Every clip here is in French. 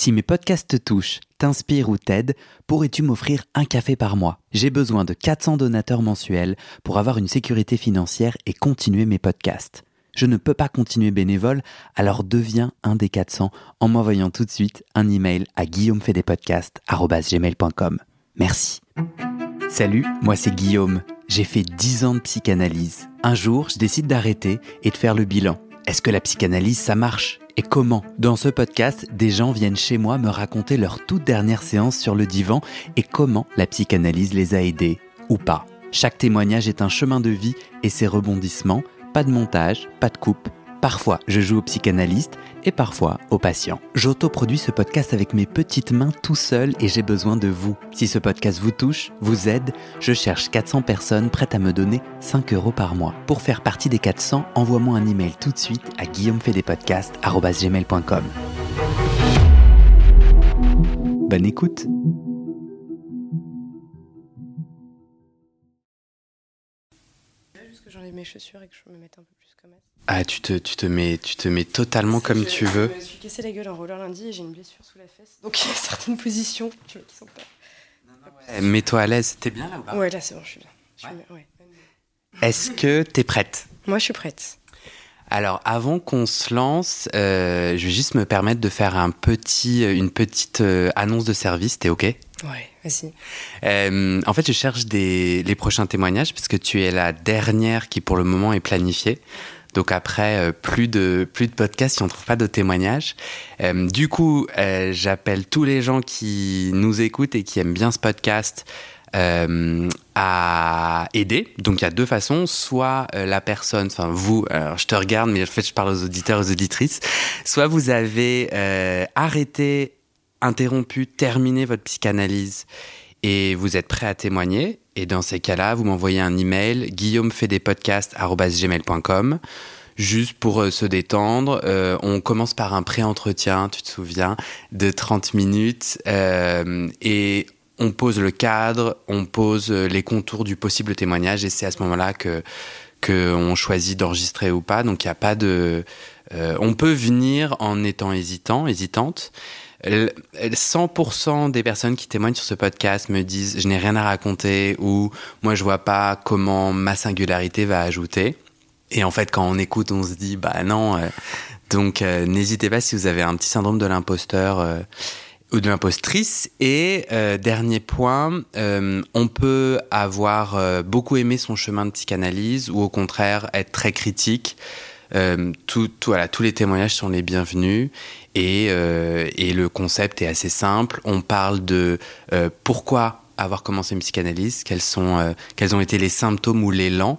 Si mes podcasts te touchent, t'inspirent ou t'aident, pourrais-tu m'offrir un café par mois? J'ai besoin de 400 donateurs mensuels pour avoir une sécurité financière et continuer mes podcasts. Je ne peux pas continuer bénévole, alors deviens un des 400 en m'envoyant tout de suite un email à guillaumefedepodcast.com. Merci. Salut, moi c'est Guillaume. J'ai fait 10 ans de psychanalyse. Un jour, je décide d'arrêter et de faire le bilan. Est-ce que la psychanalyse, ça marche? Et comment. Dans ce podcast, des gens viennent chez moi me raconter leur toute dernière séance sur le divan et comment la psychanalyse les a aidés ou pas. Chaque témoignage est un chemin de vie et ses rebondissements, pas de montage, pas de coupe, Parfois, je joue au psychanalyste et parfois au patient. J'autoproduis ce podcast avec mes petites mains tout seul et j'ai besoin de vous. Si ce podcast vous touche, vous aide, je cherche 400 personnes prêtes à me donner 5 euros par mois. Pour faire partie des 400, envoie-moi un email tout de suite à guillaumefedepodcast.com. Bonne écoute j'enlève mes chaussures et que je me mette un peu. Ah, tu te, tu te, mets, tu te mets totalement comme Je- tu veux. Je me suis cassé la gueule en roller lundi et j'ai une blessure sous la fesse. Donc il y a certaines positions tu vois, qui sont pas. Mets-toi à l'aise, t'es bien là ou pas? Ouais, là c'est bon, je suis bien. Bien, ouais. Est-ce que t'es prête? Moi je suis prête. Alors, avant qu'on se lance, euh, je vais juste me permettre de faire un petit, une petite euh, annonce de service. T'es OK? Ouais, vas-y. Euh, En fait, je cherche des, les prochains témoignages parce que tu es la dernière qui, pour le moment, est planifiée. Donc après, euh, plus de plus de podcasts si on ne trouve pas de témoignages. Euh, du coup, euh, j'appelle tous les gens qui nous écoutent et qui aiment bien ce podcast à aider. Donc il y a deux façons. Soit la personne, enfin vous, je te regarde, mais en fait je parle aux auditeurs, aux auditrices. Soit vous avez arrêté, interrompu, terminé votre psychanalyse et vous êtes prêt à témoigner. Et dans ces cas-là, vous m'envoyez un email guillaumefedepodcast.com juste pour euh, se détendre. Euh, on commence par un pré-entretien, tu te souviens, de 30 minutes euh, et on pose le cadre, on pose euh, les contours du possible témoignage et c'est à ce moment-là que qu'on choisit d'enregistrer ou pas. Donc il n'y a pas de... euh, on peut venir en étant hésitant, hésitante. L- 100% des personnes qui témoignent sur ce podcast me disent je n'ai rien à raconter ou moi je vois pas comment ma singularité va ajouter. Et en fait, quand on écoute, on se dit bah non. euh, donc euh, n'hésitez pas si vous avez un petit syndrome de l'imposteur euh, ou de l'impostrice. Et dernier point, on peut avoir beaucoup aimé son chemin de psychanalyse ou au contraire être très critique. Tout, tous les témoignages sont les bienvenus et, euh, et le concept est assez simple. On parle de euh, pourquoi avoir commencé une psychanalyse, quels, sont, euh, quels ont été les symptômes ou l'élan,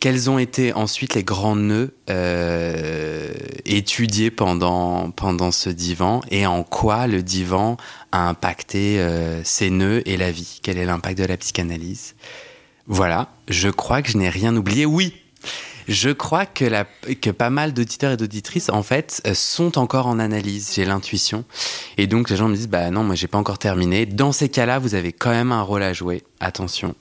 quels ont été ensuite les grands nœuds euh, étudiés pendant, pendant ce divan et en quoi le divan a impacté euh, ces nœuds et la vie. Quel est l'impact de la psychanalyse? Voilà, je crois que je n'ai rien oublié. Oui, je crois que, la, que pas mal d'auditeurs et d'auditrices, en fait, euh, sont encore en analyse. J'ai l'intuition. Et donc, les gens me disent, bah non, moi, j'ai pas encore terminé. Dans ces cas-là, vous avez quand même un rôle à jouer. Attention.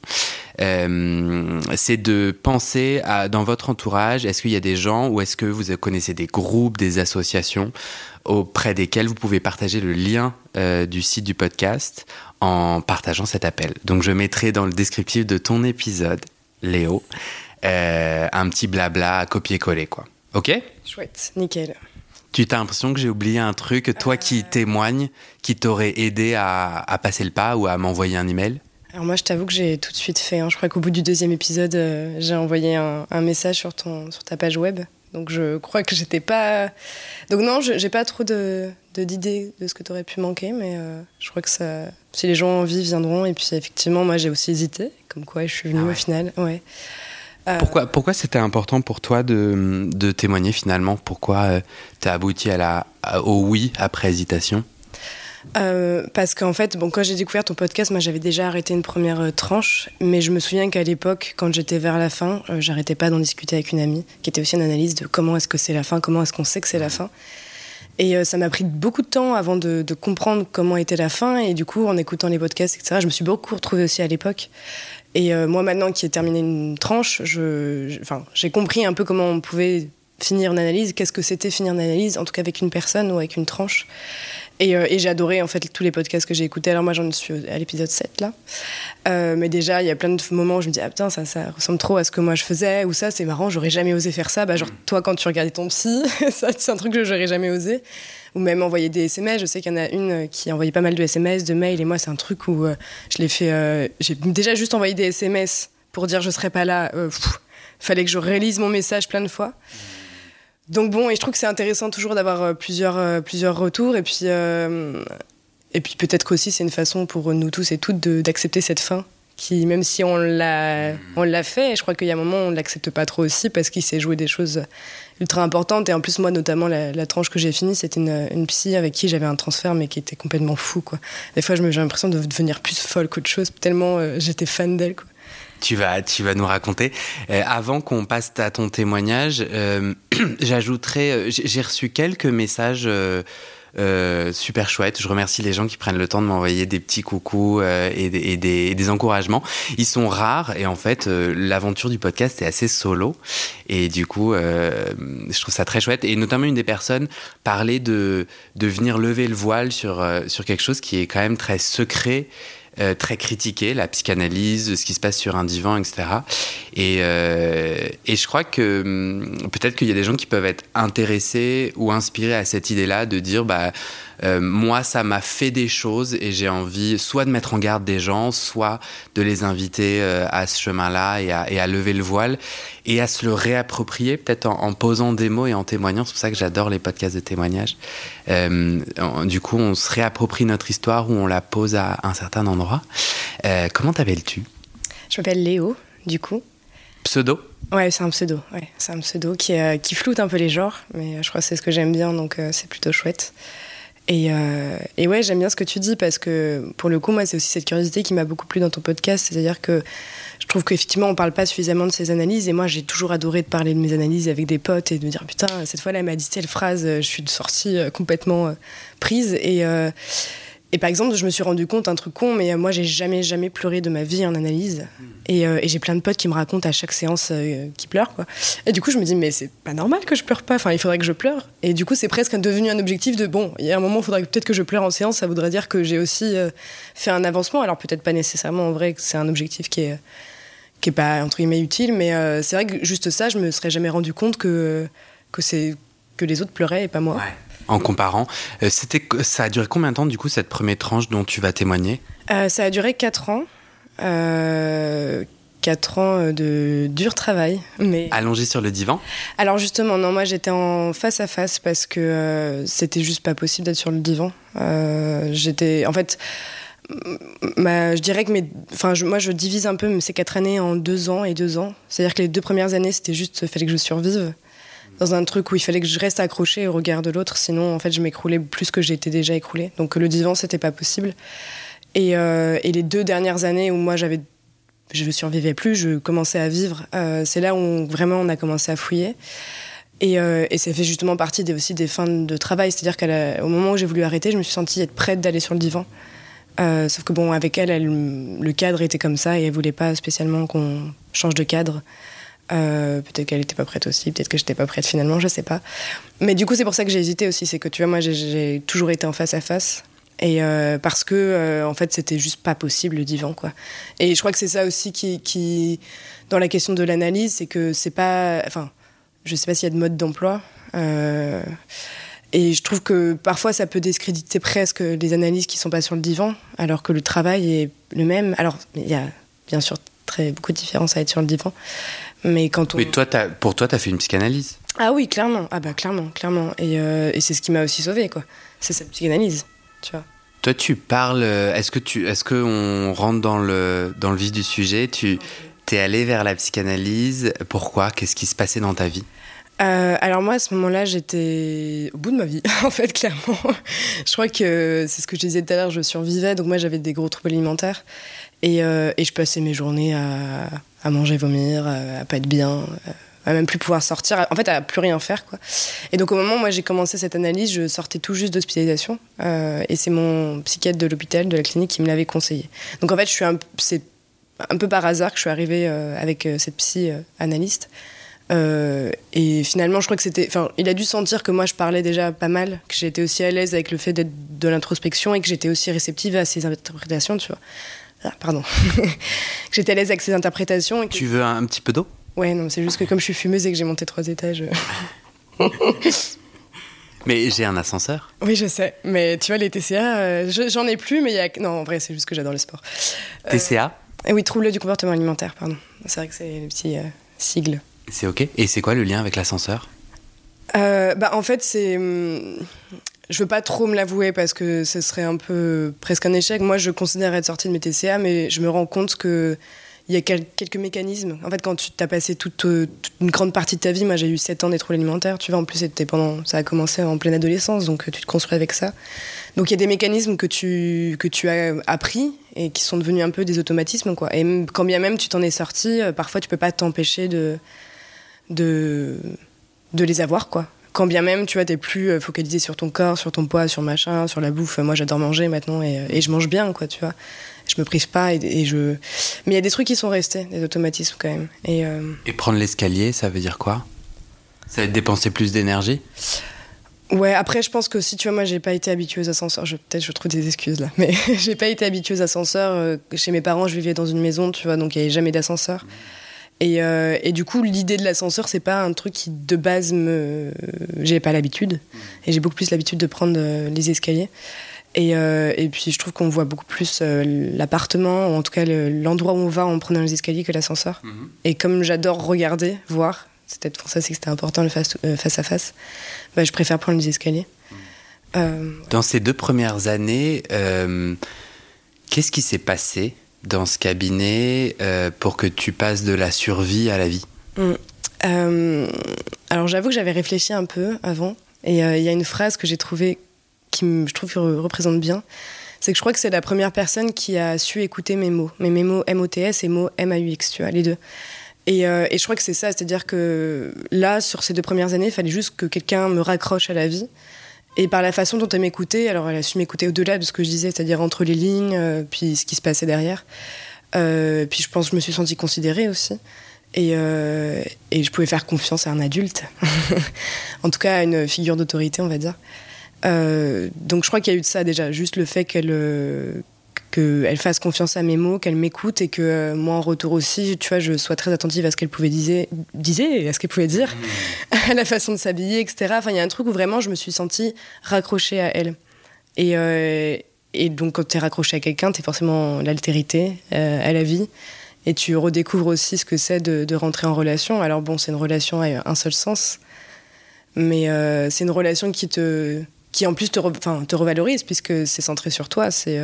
Euh, c'est de penser à, dans votre entourage, est-ce qu'il y a des gens ou est-ce que vous connaissez des groupes, des associations auprès desquels vous pouvez partager le lien euh, du site du podcast en partageant cet appel. Donc, je mettrai dans le descriptif de ton épisode, Léo, euh, un petit blabla à copier-coller, quoi. Ok? Chouette, nickel. Tu t'as l'impression que j'ai oublié un truc, toi qui témoignes, qui t'aurait aidé à, à passer le pas ou à m'envoyer un email? Alors moi je t'avoue que j'ai tout de suite fait. hein. Je crois qu'au bout du deuxième épisode, euh, j'ai envoyé un, un message sur, ton, sur ta page web. Donc je crois que j'étais pas. Donc non, j'ai pas trop de de- d'idées de, ce que tu aurais pu manquer, mais euh, je crois que ça, si les gens ont envie, viendront. Et puis effectivement, moi j'ai aussi hésité, comme quoi je suis venue Ah ouais. au final. Ouais. Euh, Pourquoi, pourquoi c'était important pour toi de, de témoigner finalement Pourquoi tu as abouti à la, au oui après hésitation Euh, parce qu'en fait, bon, quand j'ai découvert ton podcast, moi j'avais déjà arrêté une première euh, tranche, mais je me souviens qu'à l'époque, quand j'étais vers la fin, euh, j'arrêtais pas d'en discuter avec une amie, qui était aussi une analyse de comment est-ce que c'est la fin, comment est-ce qu'on sait que c'est la fin. Et euh, ça m'a pris beaucoup de temps avant de, de comprendre comment était la fin, et du coup, en écoutant les podcasts, etc., je me suis beaucoup retrouvée aussi à l'époque. Et euh, moi, maintenant qui ai terminé une tranche, j'ai compris un peu comment on pouvait finir une analyse, qu'est-ce que c'était finir une analyse, en tout cas avec une personne ou avec une tranche. Et, euh, et j'ai adoré en fait tous les podcasts que j'ai écoutés. Alors moi j'en suis à l'épisode 7 là. Euh, mais déjà il y a plein de moments où je me dis ah putain ça, ça ressemble trop à ce que moi je faisais ou ça c'est marrant j'aurais jamais osé faire ça. Bah genre toi quand tu regardais ton psy ça c'est un truc que j'aurais jamais osé. Ou même envoyer des SMS. Je sais qu'il y en a une qui envoyait pas mal de SMS, de mails et moi c'est un truc où euh, je l'ai fait. euh, j'ai déjà juste envoyé des SMS pour dire je serai pas là. Pff, fallait que je réalise mon message plein de fois. Donc bon, et je trouve que c'est intéressant toujours d'avoir euh, plusieurs, euh, plusieurs retours. Et puis, euh, et puis peut-être qu'aussi c'est une façon pour nous tous et toutes d'accepter cette fin. Qui, même si on l'a, on l'a fait, je crois qu'il y a un moment on ne l'accepte pas trop aussi parce qu'il s'est joué des choses ultra importantes. Et en plus, moi, notamment, la, la tranche que j'ai finie, c'était une, une psy avec qui j'avais un transfert, mais qui était complètement fou. Quoi. Des fois, je me- j'ai l'impression de devenir plus folle qu'autre chose, tellement euh, j'étais fan d'elle. Quoi. Tu vas, tu vas nous raconter. Euh, avant qu'on passe à ton témoignage, euh, j'ajouterai, euh, j'ai reçu quelques messages euh, super chouettes. Je remercie les gens qui prennent le temps de m'envoyer des petits coucous et, des, encouragements. Ils sont rares et en fait, l'aventure du podcast est assez solo. Et du coup, je trouve ça très chouette. Et notamment, une des personnes parlait de, de venir lever le voile sur, sur quelque chose qui est quand même très secret euh, très critiqué, la psychanalyse, ce qui se passe sur un divan, etc. Et, euh, et je crois que hum, peut-être qu'il y a des gens qui peuvent être intéressés ou inspirés à cette idée-là de dire, bah, euh, moi, ça m'a fait des choses et j'ai envie soit de mettre en garde des gens, soit de les inviter euh, à ce chemin-là et à, et à lever le voile et à se le réapproprier, peut-être en, en posant des mots et en témoignant. C'est pour ça que j'adore les podcasts de témoignages. Euh, du coup, on se réapproprie notre histoire ou on la pose à un certain endroit. Comment t'appelles-tu? Je m'appelle Léo, du coup. Pseudo? Ouais, c'est un pseudo. Ouais, c'est un pseudo qui, euh, qui floute un peu les genres, mais je crois que c'est ce que j'aime bien, donc euh, c'est plutôt chouette. Et, euh, et ouais, j'aime bien ce que tu dis parce que pour le coup, moi, c'est aussi cette curiosité qui m'a beaucoup plu dans ton podcast. C'est-à-dire que je trouve qu'effectivement, on parle pas suffisamment de ces analyses. Et moi, j'ai toujours adoré de parler de mes analyses avec des potes et de me dire putain, cette fois-là, elle m'a dit telle phrase, euh, je suis sortie euh, complètement prise. Et, et par exemple, je me suis rendu compte un truc con, mais euh, moi, j'ai jamais, jamais pleuré de ma vie en analyse. Et, euh, et j'ai plein de potes qui me racontent à chaque séance euh, qu'ils pleurent, quoi. Et du coup, je me dis, mais c'est pas normal que je pleure pas. Enfin, il faudrait que je pleure. Et du coup, c'est presque devenu un objectif de bon, il y a un moment, il faudrait peut-être que je pleure en séance. Ça voudrait dire que j'ai aussi euh, fait un avancement. Alors, peut-être pas nécessairement en vrai que c'est un objectif qui est, qui est pas, entre guillemets, utile. Mais c'est vrai que juste ça, je me serais jamais rendu compte que, que, c'est, que les autres pleuraient et pas moi. En comparant, Euh, c'était, ça a duré combien de temps du coup cette première tranche dont tu vas témoigner? Euh, ça a duré 4 ans. Euh, 4 ans euh, de dur travail. Mais... Allongé sur le divan? Alors justement, non, moi j'étais en face à face parce que euh, c'était juste pas possible d'être sur le divan. Euh, j'étais, en fait, ma- je dirais que mes, enfin, je- moi je divise un peu ces quatre années en deux ans et deux ans. C'est-à-dire que les deux premières années, c'était juste, fallait que je survive dans un truc où il fallait que je reste accrochée au regard de l'autre, sinon en fait je m'écroulais plus que j'étais déjà écroulée. Donc le divan, c'était pas possible. Et, euh, les deux dernières années où moi j'avais je ne survivais plus, je commençais à vivre. Euh, c'est là où vraiment on a commencé à fouiller. Et, euh, et ça fait justement partie des, aussi des fins de travail. C'est-à-dire qu'au moment où j'ai voulu arrêter, je me suis sentie être prête d'aller sur le divan. Sauf que bon, avec elle, elle, le cadre était comme ça et elle voulait pas spécialement qu'on change de cadre. Euh, peut-être qu'elle était pas prête aussi, peut-être que j'étais pas prête finalement, je sais pas. Mais du coup, c'est pour ça que j'ai hésité aussi. C'est que tu vois, moi, j'ai- toujours été en face à face. Et euh, parce que, euh, en fait, c'était juste pas possible le divan, quoi. Et je crois que c'est ça aussi qui, qui, dans la question de l'analyse, c'est que c'est pas. Enfin, je sais pas s'il y a de mode d'emploi. et je trouve que parfois ça peut discréditer presque les analyses qui sont pas sur le divan, alors que le travail est le même. Alors, il y a bien sûr très beaucoup de différences à être sur le divan. Mais quand on. Mais toi, pour toi, tu as fait une psychanalyse Ah oui, clairement. Ah bah clairement, clairement. Et, euh, et c'est ce qui m'a aussi sauvé quoi. C'est cette psychanalyse, tu vois. Toi, tu parles. euh, Est-ce que tu, est-ce que on rentre dans le dans le vif du sujet? Tu t'es allé vers la psychanalyse. Pourquoi? Qu'est-ce qui se passait dans ta vie? Euh, alors moi, à ce moment-là, j'étais au bout de ma vie, en fait, clairement. je crois que c'est ce que je disais tout à l'heure, je survivais, donc moi j'avais des gros troubles alimentaires. Et, euh, et je passais mes journées à, à manger, vomir, à, à pas être bien, à même plus pouvoir sortir, en fait à plus rien faire. Quoi. Et donc au moment où moi j'ai commencé cette analyse, je sortais tout juste d'hospitalisation. euh, et c'est mon psychiatre de l'hôpital, de la clinique, qui me l'avait conseillé. Donc en fait, c'est un peu par hasard que je suis arrivée euh, avec euh, cette psy euh, analyste. Euh, et finalement, je crois que c'était. Enfin, il a dû sentir que moi, je parlais déjà pas mal, que j'étais aussi à l'aise avec le fait d'être de l'introspection et que j'étais aussi réceptive à ses interprétations, tu vois. Ah, pardon. que j'étais à l'aise avec ses interprétations. Et Tu veux un, petit peu d'eau? Ouais, non, c'est juste que comme je suis fumeuse et que j'ai monté trois étages. Euh. mais j'ai un ascenseur. Oui, je sais. Mais tu vois, les TCA, euh, j'en ai plus, mais il y a. Non, en vrai, c'est juste que j'adore le sport. TCA Oui, trouble du comportement alimentaire, pardon. C'est vrai que c'est les petits sigles. C'est ok. Et c'est quoi le lien avec l'ascenseur? Euh, bah, En fait, c'est. Je veux pas trop me l'avouer parce que ce serait un peu presque un échec. Moi, je considère être sortie de mes TCA, mais je me rends compte que il y a quelques mécanismes. En fait, quand tu as passé toute, une grande partie de ta vie, moi j'ai eu 7 ans des troubles alimentaires, tu vois, en plus pendant, ça a commencé en pleine adolescence, donc tu te construis avec ça. Donc il y a des mécanismes que tu, que tu as appris et qui sont devenus un peu des automatismes, quoi. Et quand bien même tu t'en es sorti, euh, parfois tu peux pas t'empêcher de, de, de les avoir, quoi. Quand bien même, tu vois, t'es plus euh, focalisé sur ton corps, sur ton poids, sur machin, sur la bouffe. Moi, j'adore manger maintenant et, et, je mange bien, quoi, tu vois. Je me prive pas et, je. Mais il y a des trucs qui sont restés, des automatismes quand même. Et, euh, et prendre l'escalier, ça veut dire quoi? Ça va te dépenser plus d'énergie? Ouais, après, je pense que si tu vois, moi, j'ai pas été habituée aux ascenseurs. Peut-être je trouve des excuses là, mais j'ai pas été habituée aux ascenseurs. Euh, chez mes parents, je vivais dans une maison, tu vois, donc il y avait jamais d'ascenseur. Et, euh, et, du coup, l'idée de l'ascenseur, c'est pas un truc qui de base me. J'ai pas l'habitude. Et j'ai beaucoup plus l'habitude de prendre euh, les escaliers. Et, euh, et, puis, je trouve qu'on voit beaucoup plus l'appartement, ou en tout cas l'endroit où on va en prenant les escaliers que l'ascenseur. Mhm. Et comme j'adore regarder, voir, c'est peut-être pour ça que c'était important le face, face à face, bah, je préfère prendre les escaliers. Mhm. Dans ces deux premières années, qu'est-ce qui s'est passé dans ce cabinet euh, pour que tu passes de la survie à la vie mm. euh, Alors j'avoue que j'avais réfléchi un peu avant, et euh, il y a une phrase que j'ai trouvée qui, je trouve, représente bien. C'est que je crois que c'est la première personne qui a su écouter mes mots, mes, mes mots M-O-T-S et mots M-A-U-X, tu vois, les deux. Et, et je crois que c'est ça, c'est-à-dire que là, sur ces deux premières années, il fallait juste que quelqu'un me raccroche à la vie et par la façon dont elle m'écoutait, alors elle a su m'écouter au-delà de ce que je disais, c'est-à-dire entre les lignes, euh, puis ce qui se passait derrière. Euh, puis je pense que je me suis sentie considérée aussi. Et, euh, et je pouvais faire confiance à un adulte, en tout cas à une figure d'autorité, on va dire. donc je crois qu'il y a eu de ça déjà, juste le fait qu'elle qu'elle fasse confiance à mes mots, qu'elle m'écoute et que euh, moi en retour aussi, tu vois, je sois très attentive à ce qu'elle pouvait dire, disait, à ce qu'elle pouvait dire, mmh. à la façon de s'habiller, etc. Enfin, il y a un truc où vraiment je me suis sentie raccrochée à elle. Et, euh, et donc quand tu es raccroché à quelqu'un, tu es forcément l'altérité euh, à la vie. Et tu redécouvres aussi ce que c'est de, de, rentrer en relation. Alors bon, c'est une relation à un seul sens, mais c'est une relation qui te qui en plus te, te revalorise puisque c'est centré sur toi. C'est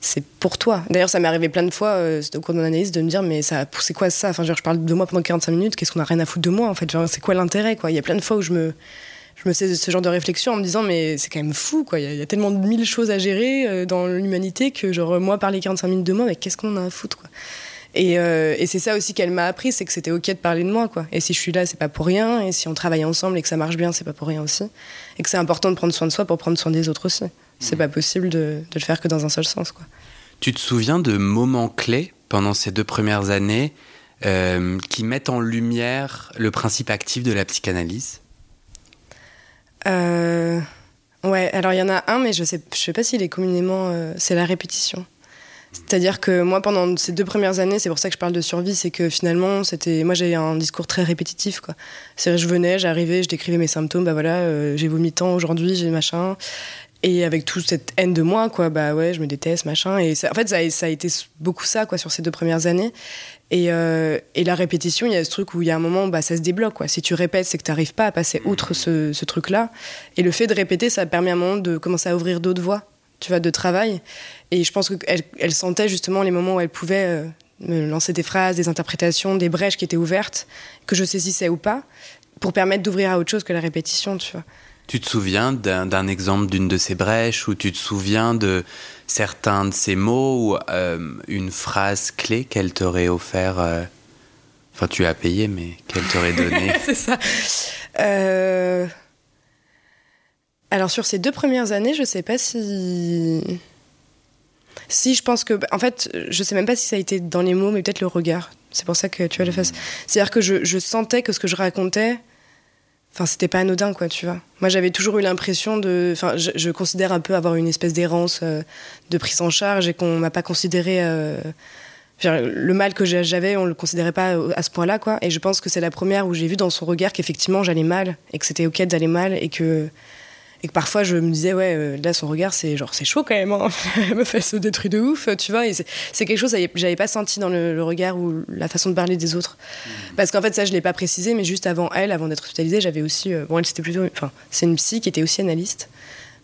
c'est pour toi. D'ailleurs, ça m'est arrivé plein de fois euh, au cours de mon analyse de me dire mais c'est quoi ça? Enfin, je parle de moi pendant 45 minutes. Qu'est-ce qu'on a rien à foutre de moi en fait? C'est quoi l'intérêt Il y a plein de fois où je me je me ce genre de réflexion en me disant mais c'est quand même fou quoi. Il y, a tellement de mille choses à gérer euh, dans l'humanité que genre moi parler 45 minutes de moi, mais qu'est-ce qu'on a à foutre et, euh, et c'est ça aussi qu'elle m'a appris, c'est que c'était ok de parler de moi, quoi. Et si je suis là, c'est pas pour rien. Et si on travaille ensemble et que ça marche bien, c'est pas pour rien aussi. Et que c'est important de prendre soin de soi pour prendre soin des autres aussi. C'est pas possible de, de, le faire que dans un seul sens, quoi. Tu te souviens de moments clés pendant ces deux premières années euh, qui mettent en lumière le principe actif de la psychanalyse? Euh, Ouais, alors il y en a un, mais je sais, je sais pas s'il est communément. Euh, c'est la répétition. C'est-à-dire que moi, pendant ces deux premières années, c'est pour ça que je parle de survie, c'est que finalement, c'était, moi, j'ai un discours très répétitif, quoi. C'est je venais, j'arrivais, je décrivais mes symptômes, bah voilà, j'ai vomi tant aujourd'hui, j'ai machin, et avec toute cette haine de moi, quoi, bah ouais, je me déteste, machin. Et en fait, ça a, ça a, été beaucoup ça, quoi, sur ces deux premières années. Et, euh, et la répétition, il y a ce truc où il y a un moment, bah, ça se débloque, quoi. Si tu répètes, c'est que tu n'arrives pas à passer outre ce, ce truc-là. Et le fait de répéter, ça permet à un moment de commencer à ouvrir d'autres voies, tu vois, de travail. Et je pense qu'elle elle sentait justement les moments où elle pouvait euh, me lancer des phrases, des interprétations, des brèches qui étaient ouvertes, que je saisissais ou pas, pour permettre d'ouvrir à autre chose que la répétition, tu vois. Tu te souviens d'un exemple d'une de ces brèches ou tu te souviens de certains de ces mots ou euh, une phrase clé qu'elle t'aurait offert euh, Enfin, tu as payé, mais qu'elle t'aurait donné C'est ça. Euh, alors, sur ces deux premières années, je sais pas si. Si, je pense que. En fait, je sais même pas si ça a été dans les mots, mais peut-être le regard. C'est pour ça que tu as le face. C'est-à-dire que je, je, sentais que ce que je racontais, enfin, c'était pas anodin, quoi, tu vois. Moi, j'avais toujours eu l'impression de. Enfin, je, considère un peu avoir une espèce d'errance euh, de prise en charge et qu'on m'a pas considéré. Euh, le mal que j'avais, on le considérait pas à ce point-là, quoi. Et je pense que c'est la première où j'ai vu dans son regard qu'effectivement j'allais mal et que c'était ok d'aller mal et que et que parfois je me disais ouais euh, là son regard c'est genre c'est chaud quand même hein. elle me fait se détruire de ouf tu vois. Et c'est quelque chose que j'avais pas senti dans le, regard ou la façon de parler des autres. Mmh. parce qu'en fait ça je l'ai pas précisé mais juste avant elle avant d'être hospitalisée j'avais aussi euh, bon elle c'était plutôt enfin c'est une psy qui était aussi analyste.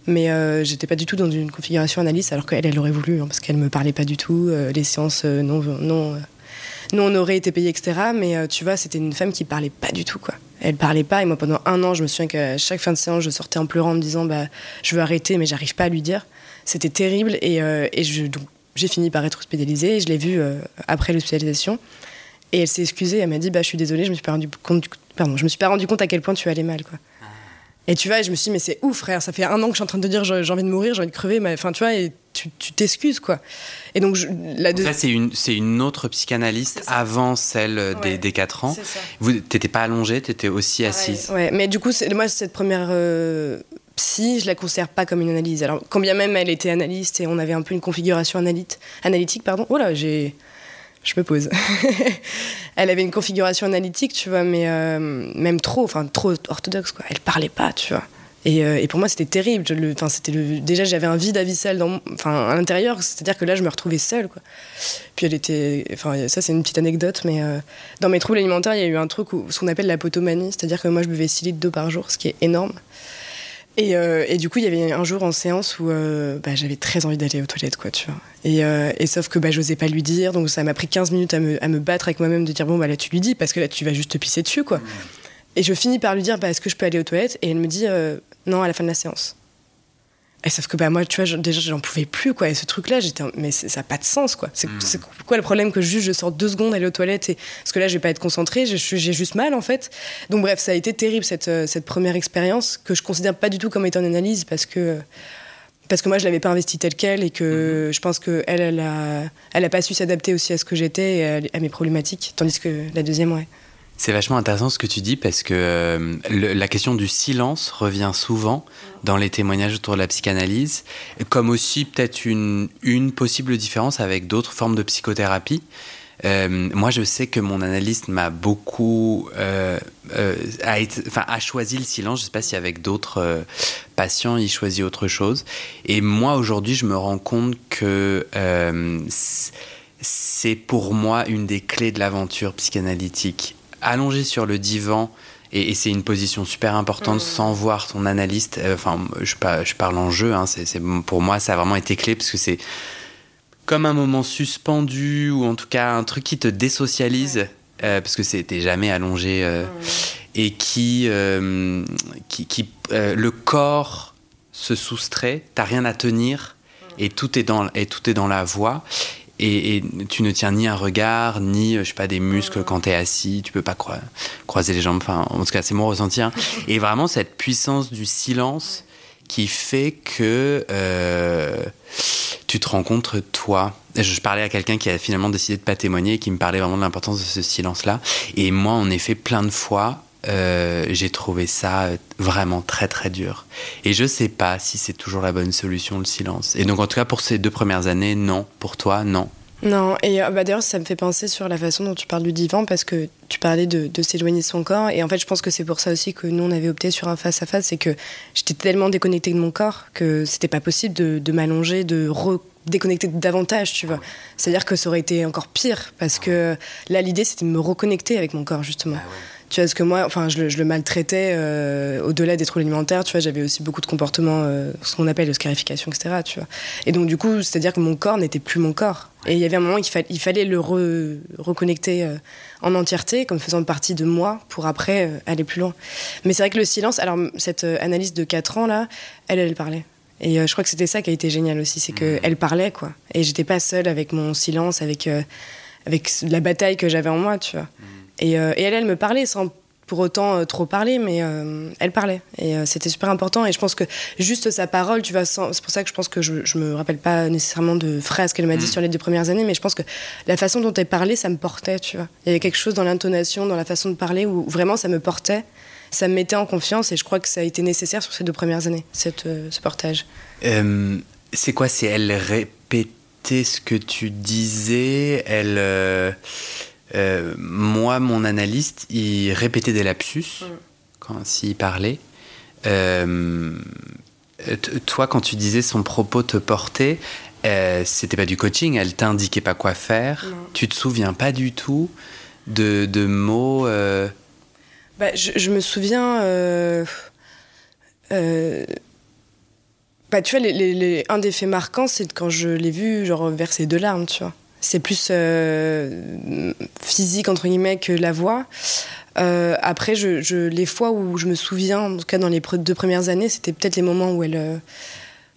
Mais euh, j'étais pas du tout dans une configuration analyste alors qu'elle elle aurait voulu hein, parce qu'elle me parlait pas du tout les séances non non non on aurait été payé etc mais tu vois c'était une femme qui parlait pas du tout quoi elle parlait pas. Et moi, pendant un an, je me souviens qu'à chaque fin de séance, je sortais en pleurant en me disant bah, Je veux arrêter, mais j'arrive pas à lui dire. C'était terrible. Et, euh, et j'ai fini par être hospitalisée. Et je l'ai vue euh, après l'hospitalisation. Et elle s'est excusée. Elle m'a dit bah, Je suis désolée, je me suis pas rendu compte. Pardon, je me suis pas rendu compte à quel point tu allais mal. Quoi. Et tu vois, je me suis dit, mais c'est ouf, frère. Ça fait un an que je suis en train de te dire, j'ai envie de mourir, j'ai envie de crever. Enfin, tu vois, et tu t'excuses, quoi. Et donc, je, la Ça, c'est une, une autre psychanalyste avant celle des, des 4 ans. Vous n'étais pas allongée, tu étais aussi assise. Ouais, mais du coup, moi, cette première euh, psy, je la considère pas comme une analyse. Alors, quand bien même elle était analyste et on avait un peu une configuration analytique, analytique pardon. Oh là, j'ai je me pose. elle avait une configuration analytique, tu vois, mais euh, même trop, enfin trop orthodoxe, quoi. Elle parlait pas, tu vois. Et, euh, et pour moi, c'était terrible. Déjà, j'avais un vide abyssal à l'intérieur. C'est-à-dire que là, je me retrouvais seule. Puis elle était, enfin, ça, c'est une petite anecdote, mais euh, dans mes troubles alimentaires, il y a eu un truc où, ce qu'on appelle la potomanie, c'est-à-dire que moi, je buvais 6 litres d'eau par jour, ce qui est énorme. Et, euh, et, du coup, il y avait un jour en séance où bah, j'avais très envie d'aller aux toilettes, quoi. Et, sauf que bah, j'osais pas lui dire, donc ça m'a pris 15 minutes à me, battre avec moi-même de dire bon, bah là, tu lui dis, parce que là, tu vas juste te pisser dessus, quoi. Et je finis par lui dire, bah, est-ce que je peux aller aux toilettes? Et elle me dit, non, à la fin de la séance. Et sauf que bah, moi, tu vois, déjà, j'en pouvais plus, quoi. Et ce truc-là, j'étais, mais ça n'a pas de sens, quoi. C'est, hmm. quoi le problème que juste je sors deux secondes, aller aux toilettes et... Parce que là, je vais pas être concentrée, j'ai juste mal, en fait. Donc, bref, ça a été terrible, cette, euh, cette première expérience, que je considère pas du tout comme étant une analyse, parce que. Parce que moi, je l'avais pas investi tel quel et que hmm. je pense qu'elle, elle a, elle a pas su s'adapter aussi à ce que j'étais et à mes problématiques. Tandis que la deuxième, ouais. C'est vachement intéressant ce que tu dis parce que euh, la question du silence revient souvent dans les témoignages autour de la psychanalyse, comme aussi peut-être une, possible différence avec d'autres formes de psychothérapie. Euh, moi, je sais que mon analyste m'a beaucoup euh, a, choisi le silence. Je ne sais pas si avec d'autres patients, il choisit autre chose. Et moi, aujourd'hui, je me rends compte que c'est pour moi une des clés de l'aventure psychanalytique allongé sur le divan, et, c'est une position super importante mm. sans voir ton analyste. Euh, enfin, je, je, parle en jeu, hein, c'est, pour moi, ça a vraiment été clé parce que c'est comme un moment suspendu ou en tout cas un truc qui te désocialise. Euh, parce que c'était jamais allongé euh, et qui, qui, qui le corps se soustrait, t'as rien à tenir et tout est dans et tout est dans la voix et, tu ne tiens ni un regard, ni, je sais pas, des muscles quand tu es assis, tu peux pas croiser les jambes, enfin, en tout cas, c'est mon ressenti. Hein. Et vraiment, cette puissance du silence qui fait que euh, tu te rencontres toi. Je parlais à quelqu'un qui a finalement décidé de pas témoigner et qui me parlait vraiment de l'importance de ce silence-là. Et moi, en effet, plein de fois, euh, j'ai trouvé ça vraiment très très dur. Et je sais pas si c'est toujours la bonne solution, le silence. Et donc en tout cas pour ces deux premières années, non. Pour toi, non. Non, et euh, bah, d'ailleurs ça me fait penser sur la façon dont tu parles du divan parce que tu parlais de, s'éloigner de son corps et en fait je pense que c'est pour ça aussi que nous on avait opté sur un face à face, c'est que j'étais tellement déconnectée de mon corps que c'était pas possible de, m'allonger, de déconnecter davantage, tu vois. C'est-à-dire que ça aurait été encore pire parce que là l'idée c'était de me reconnecter avec mon corps justement. Ah tu vois, ce que moi, enfin, je le, je le maltraitais euh, au-delà des troubles alimentaires, tu vois, j'avais aussi beaucoup de comportements, euh, ce qu'on appelle de scarification, etc., tu vois. Et donc, du coup, c'est-à-dire que mon corps n'était plus mon corps. Et il y avait un moment, il, il fallait le reconnecter euh, en entièreté, comme faisant partie de moi, pour après aller plus loin. Mais c'est vrai que le silence, alors, cette analyse de 4 ans, là, elle, elle parlait. Et je crois que c'était ça qui a été génial aussi, c'est qu'elle mmh. parlait, quoi. Et j'étais pas seule avec mon silence, avec, avec la bataille que j'avais en moi, tu vois. Mmh. Et, euh, et, elle, elle me parlait sans pour autant trop parler, mais elle parlait. Et c'était super important. Et je pense que juste sa parole, tu vois, c'est pour ça que je pense que je, je me rappelle pas nécessairement de phrases qu'elle m'a dit mm. sur les deux premières années, mais je pense que la façon dont elle parlait, ça me portait, tu vois. Il y avait quelque chose dans l'intonation, dans la façon de parler, où vraiment ça me portait, ça me mettait en confiance, et je crois que ça a été nécessaire sur ces deux premières années, cette, ce portage. c'est quoi? C'est elle répétait ce que tu disais, elle euh, moi, mon analyste, il répétait des lapsus mm. quand s'il parlait. Euh, toi, quand tu disais son propos te portait, euh, c'était pas du coaching, elle t'indiquait pas quoi faire. Tu te souviens pas du tout de, de mots. Euh, bah, je, me souviens. Bah, tu vois, les, un des faits marquants, c'est quand je l'ai vu genre verser de larmes, tu vois c'est plus euh, physique entre guillemets que la voix. Euh, après, je, les fois où je me souviens, en tout cas dans les deux premières années, c'était peut-être les moments où elle, euh,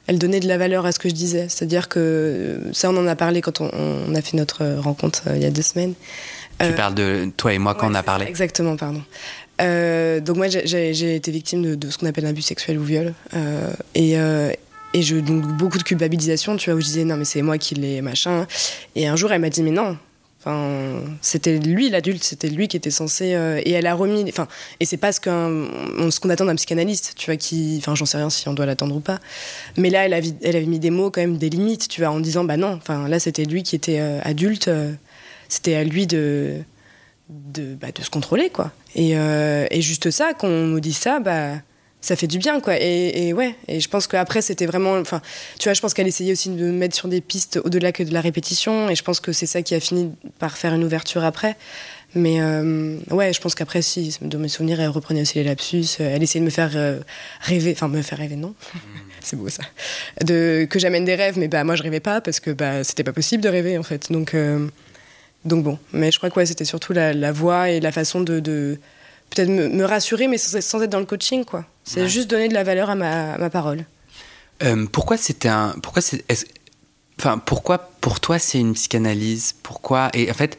elle donnait de la valeur à ce que je disais. C'est-à-dire que ça, on en a parlé quand on, a fait notre rencontre il y a deux semaines. Tu parles de toi et moi quand on a parlé. exactement, pardon. donc moi, j'ai été victime de, de ce qu'on appelle un abus sexuel ou viol. et, et je, donc beaucoup de culpabilisation, tu vois, où je disais non, mais c'est moi qui l'ai, machin. Et un jour, elle m'a dit, mais non. Enfin, c'était lui l'adulte, c'était lui qui était censé. Euh, et elle a remis. Enfin, et c'est pas ce qu'on qu'on attend d'un psychanalyste, tu vois, qui. Enfin, j'en sais rien si on doit l'attendre ou pas. Mais là, elle avait, elle avait mis des mots, quand même, des limites, tu vois, en disant, bah non. Enfin, là, c'était lui qui était euh, adulte. Euh, c'était à lui de. De, bah, de se contrôler, quoi. Et, et juste ça, qu'on nous dit ça, bah ça fait du bien quoi. Et, ouais et je pense qu'après c'était vraiment enfin tu vois je pense qu'elle essayait aussi de me mettre sur des pistes au-delà que de la répétition et je pense que c'est ça qui a fini par faire une ouverture après. Mais euh, ouais je pense qu'après si de mes souvenirs elle reprenait aussi les lapsus euh, elle essayait de me faire euh, rêver enfin me faire rêver non. C'est beau ça. De que j'amène des rêves mais bah moi je rêvais pas parce que bah c'était pas possible de rêver en fait. Donc donc bon. Mais je crois que ouais, c'était surtout la, voix et la façon de, de peut-être me, rassurer, mais sans, être dans le coaching, quoi. C'est juste donner de la valeur à ma, parole. Euh, pourquoi c'était un. Pourquoi c'est. Enfin, pourquoi pour toi c'est une psychanalyse? Pourquoi? Et en fait,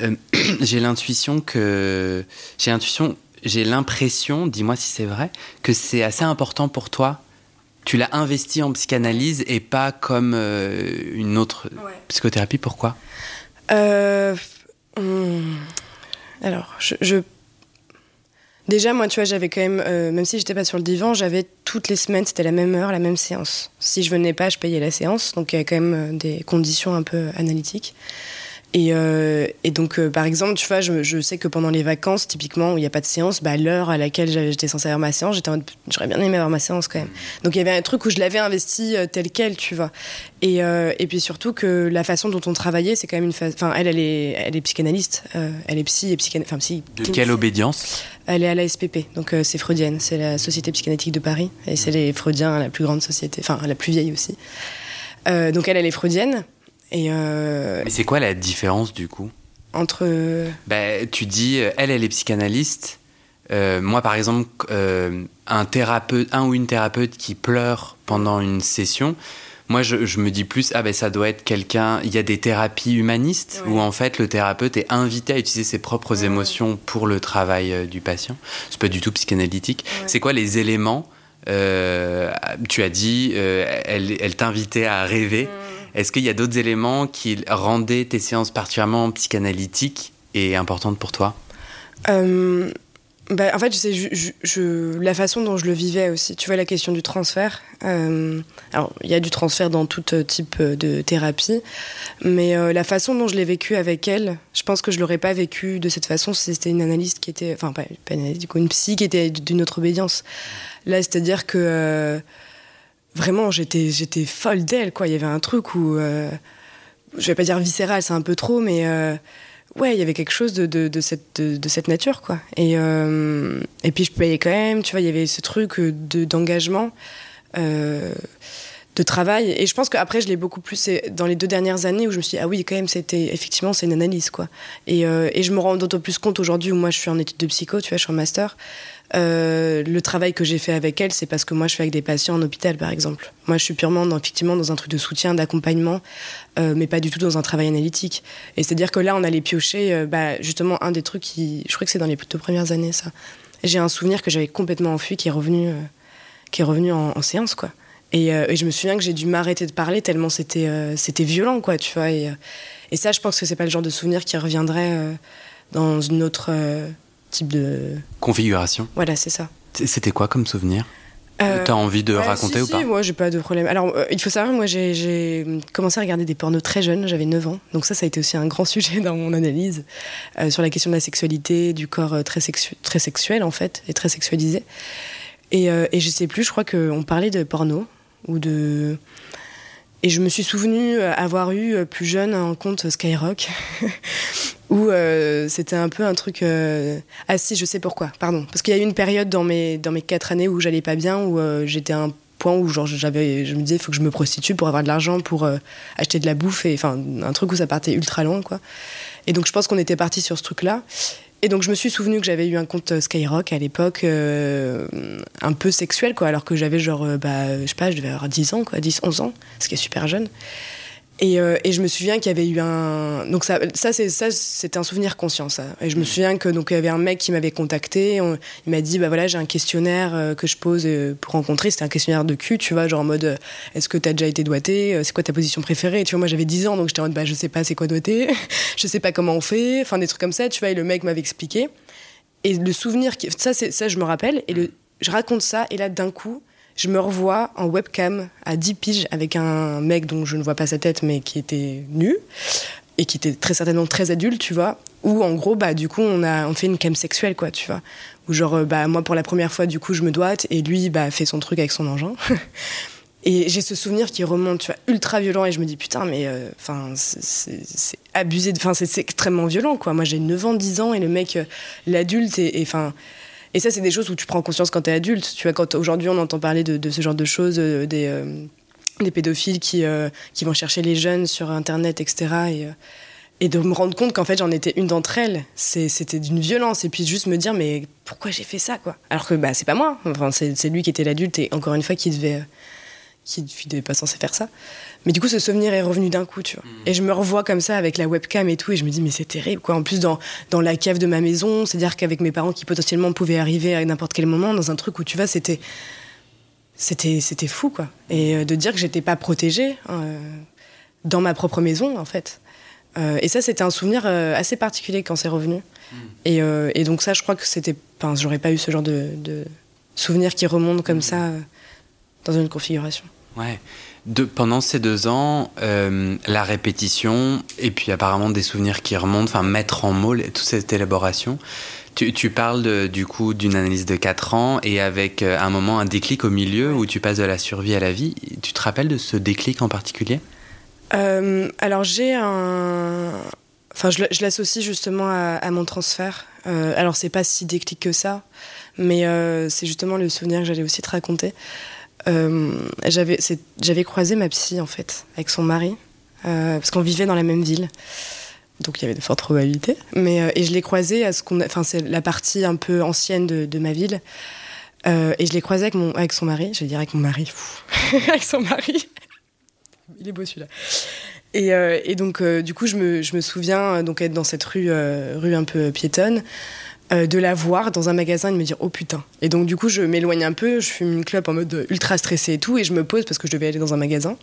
euh, j'ai l'intuition que. J'ai l'intuition. J'ai l'impression, dis-moi si c'est vrai, que c'est assez important pour toi. Tu l'as investi en psychanalyse et pas comme euh, une autre psychothérapie. Pourquoi? Hmm, Alors, je Déjà, moi, tu vois, j'avais quand même, euh, même si j'étais pas sur le divan, j'avais toutes les semaines, c'était la même heure, la même séance. Si je venais pas, je payais la séance, donc il y a quand même euh, des conditions un peu analytiques. Et, euh, donc, par exemple, tu vois, je, sais que pendant les vacances, typiquement, où il n'y a pas de séance, bah, l'heure à laquelle j'étais censée avoir ma séance, j'aurais bien aimé avoir ma séance quand même. Donc, il y avait un truc où je l'avais investi tel quel, tu vois. Et, puis surtout que la façon dont on travaillait, c'est quand même une phase. Enfin, elle, elle est, elle est psychanalyste, elle est psy et psychanalyste. Psy. De quelle obédience? Elle est à la SPP, donc c'est freudienne, c'est la Société psychanalytique de Paris, et c'est les freudiens, la plus grande société, enfin, la plus vieille aussi. donc, elle, elle est freudienne. Euh, Mais c'est quoi la différence du coup? Entre. Bah, tu dis, euh, elle, elle est psychanalyste. Euh, moi, par exemple, un thérapeute, un ou une thérapeute qui pleure pendant une session, moi, je, me dis plus, ah ben ça doit être quelqu'un. Il y a des thérapies humanistes où en fait le thérapeute est invité à utiliser ses propres émotions pour le travail du patient. C'est pas du tout psychanalytique. C'est quoi les éléments Tu as dit, elle, elle t'invitait à rêver. Est-ce qu'il y a d'autres éléments qui rendaient tes séances particulièrement psychanalytiques et importantes pour toi? Euh, bah, En fait, la façon dont je le vivais aussi. Tu vois, la question du transfert. Euh, alors, il y a du transfert dans tout type de thérapie, mais euh, la façon dont je l'ai vécu avec elle, je pense que je l'aurais pas vécu de cette façon si c'était une analyste qui était. Enfin, pas, une analyste, du coup, une psy qui était d'une autre obédience. Là, c'est-à-dire que vraiment, j'étais, folle d'elle, quoi. Il y avait un truc où, euh, je vais pas dire viscéral, c'est un peu trop, mais euh, ouais, il y avait quelque chose de, de, cette, de, cette nature, quoi. Et, euh, et puis je payais quand même, tu vois, il y avait ce truc de, d'engagement, de travail. Et je pense qu'après, je l'ai beaucoup plus dans les deux dernières années où je me suis dit, ah oui, quand même, c'était effectivement, c'est une analyse, quoi. Et, et je me rends d'autant plus compte aujourd'hui où moi je suis en études de psycho, tu vois, je suis en master Euh, le travail que j'ai fait avec elle, c'est parce que moi, je fais avec des patients en hôpital, par exemple. Moi, je suis purement, dans, effectivement, dans un truc de soutien, d'accompagnement, euh, mais pas du tout dans un travail analytique. Et c'est-à-dire que là, on allait piocher, euh, bah, justement, un des trucs qui, je crois que c'est dans les deux premières années, ça. J'ai un souvenir que j'avais complètement enfui, qui est revenu, qui est revenu en, séance, quoi. Et, je me souviens que j'ai dû m'arrêter de parler tellement c'était, c'était violent, quoi, tu vois. Et, et ça, je pense que c'est pas le genre de souvenir qui reviendrait dans une autre type de configuration. Voilà, c'est ça. C'était quoi comme souvenir? Euh, T'as envie de raconter ou pas? Moi, j'ai pas de problème. Alors, euh, il faut savoir, moi, j'ai commencé à regarder des pornos très jeunes, j'avais 9 ans. Donc, ça, ça a été aussi un grand sujet dans mon analyse euh, sur la question de la sexualité, du corps très, très sexuel, en fait, et très sexualisé. Et, et je sais plus, je crois qu'on parlait de porno ou de. Et je me suis souvenu avoir eu plus jeune un compte Skyrock où euh, c'était un peu un truc. Euh... Ah si, je sais pourquoi, pardon. Parce qu'il y a eu une période dans mes, dans mes quatre années où j'allais pas bien, où euh, j'étais à un point où genre, j'avais, je me disais, il faut que je me prostitue pour avoir de l'argent, pour euh, acheter de la bouffe, et enfin, un truc où ça partait ultra loin, quoi. Et donc je pense qu'on était parti sur ce truc-là. Et donc je me suis souvenu que j'avais eu un compte Skyrock à l'époque, un peu sexuel, quoi, alors que j'avais genre, bah, je sais pas, je devais avoir 10 ans, quoi, 10, 11 ans, ce qui est super jeune. Euh, et, je me souviens qu'il y avait eu un. Donc, ça, ça, c'est, ça c'était un souvenir conscient, ça. Et je me souviens que donc, il y avait un mec qui m'avait contacté. il m'a dit bah voilà, j'ai un questionnaire euh, que je pose euh, pour rencontrer. C'était un questionnaire de cul, tu vois, genre en mode est-ce que tu as déjà été doigté C'est quoi ta position préférée? Tu vois, moi, j'avais 10 ans, donc j'étais en mode bah je sais pas c'est quoi doigté. je sais pas comment on fait. Enfin, des trucs comme ça, tu vois. Et le mec m'avait expliqué. Et le souvenir. Qui... Ça, c'est, ça, je me rappelle. Et le... je raconte ça. Et là, d'un coup je me revois en webcam à 10 piges avec un mec dont je ne vois pas sa tête mais qui était nu et qui était très certainement très adulte, tu vois. Où en gros, bah du coup, on a on fait une cam sexuelle, quoi, tu vois. Où genre, euh, bah moi pour la première fois, du coup, je me doite et lui, bah fait son truc avec son engin. et j'ai ce souvenir qui remonte, tu vois, ultra violent et je me dis putain, mais euh, enfin c'est abusé, enfin c'est extrêmement violent, quoi. Moi j'ai 9 ans, 10 ans et le mec, euh, l'adulte et enfin. Ça, c'est des choses où tu prends conscience quand tu es adulte. Tu vois, quand aujourd'hui on entend parler de, ce genre de choses, euh, des, euh, des pédophiles qui, euh, qui vont chercher les jeunes sur Internet, etc. Et, et de me rendre compte qu'en fait j'en étais une d'entre elles, c'était d'une violence. Et puis juste me dire, mais pourquoi j'ai fait ça, quoi? Alors que bah, c'est pas moi. Enfin, c'est lui qui était l'adulte et encore une fois qui devait. Qui devait pas censé faire ça. Mais du coup, ce souvenir est revenu d'un coup, tu vois. Mm. Et je me revois comme ça avec la webcam et tout, et je me dis, mais c'est terrible, quoi. En plus, dans, dans la cave de ma maison, c'est-à-dire qu'avec mes parents qui potentiellement pouvaient arriver à n'importe quel moment, dans un truc où, tu vois, c'était. C'était, c'était fou, quoi. Et euh, de dire que j'étais pas protégée euh, dans ma propre maison, en fait. Euh, et ça, c'était un souvenir assez particulier quand c'est revenu. Mm. Et, et, donc, ça, je crois que c'était. Enfin, j'aurais pas eu ce genre de, de souvenir qui remonte comme mm. ça dans une configuration. Ouais pendant ces deux ans, euh, la répétition et puis apparemment des souvenirs qui remontent, enfin mettre en mots toute cette élaboration. Tu, parles du coup d'une analyse de 4 ans et avec euh, un moment, un déclic au milieu où tu passes de la survie à la vie. Tu te rappelles de ce déclic en particulier? Euh, Alors j'ai un... Enfin, je, l'associe justement à, mon transfert. alors c'est pas si déclic que ça, mais c'est justement le souvenir que j'allais aussi te raconter. Euh, j'avais croisé ma psy en fait avec son mari euh, parce qu'on vivait dans la même ville. Donc il y avait de fortes probabilités mais euh, et je l'ai croisé à ce qu'on enfin c'est la partie un peu ancienne de, de ma ville. Et je l'ai croisé avec mon avec son mari. Je vais dire avec mon mari avec son mari. Il est beau celui-là. Et, et donc du coup je me, je me souviens donc être dans cette rue rue un peu piétonne euh, de la voir dans un magasin et de me dire oh putain. Et donc du coup je m'éloigne un peu, je fume une clope en mode ultra stressé et tout et je me pose parce que je devais aller dans un magasin.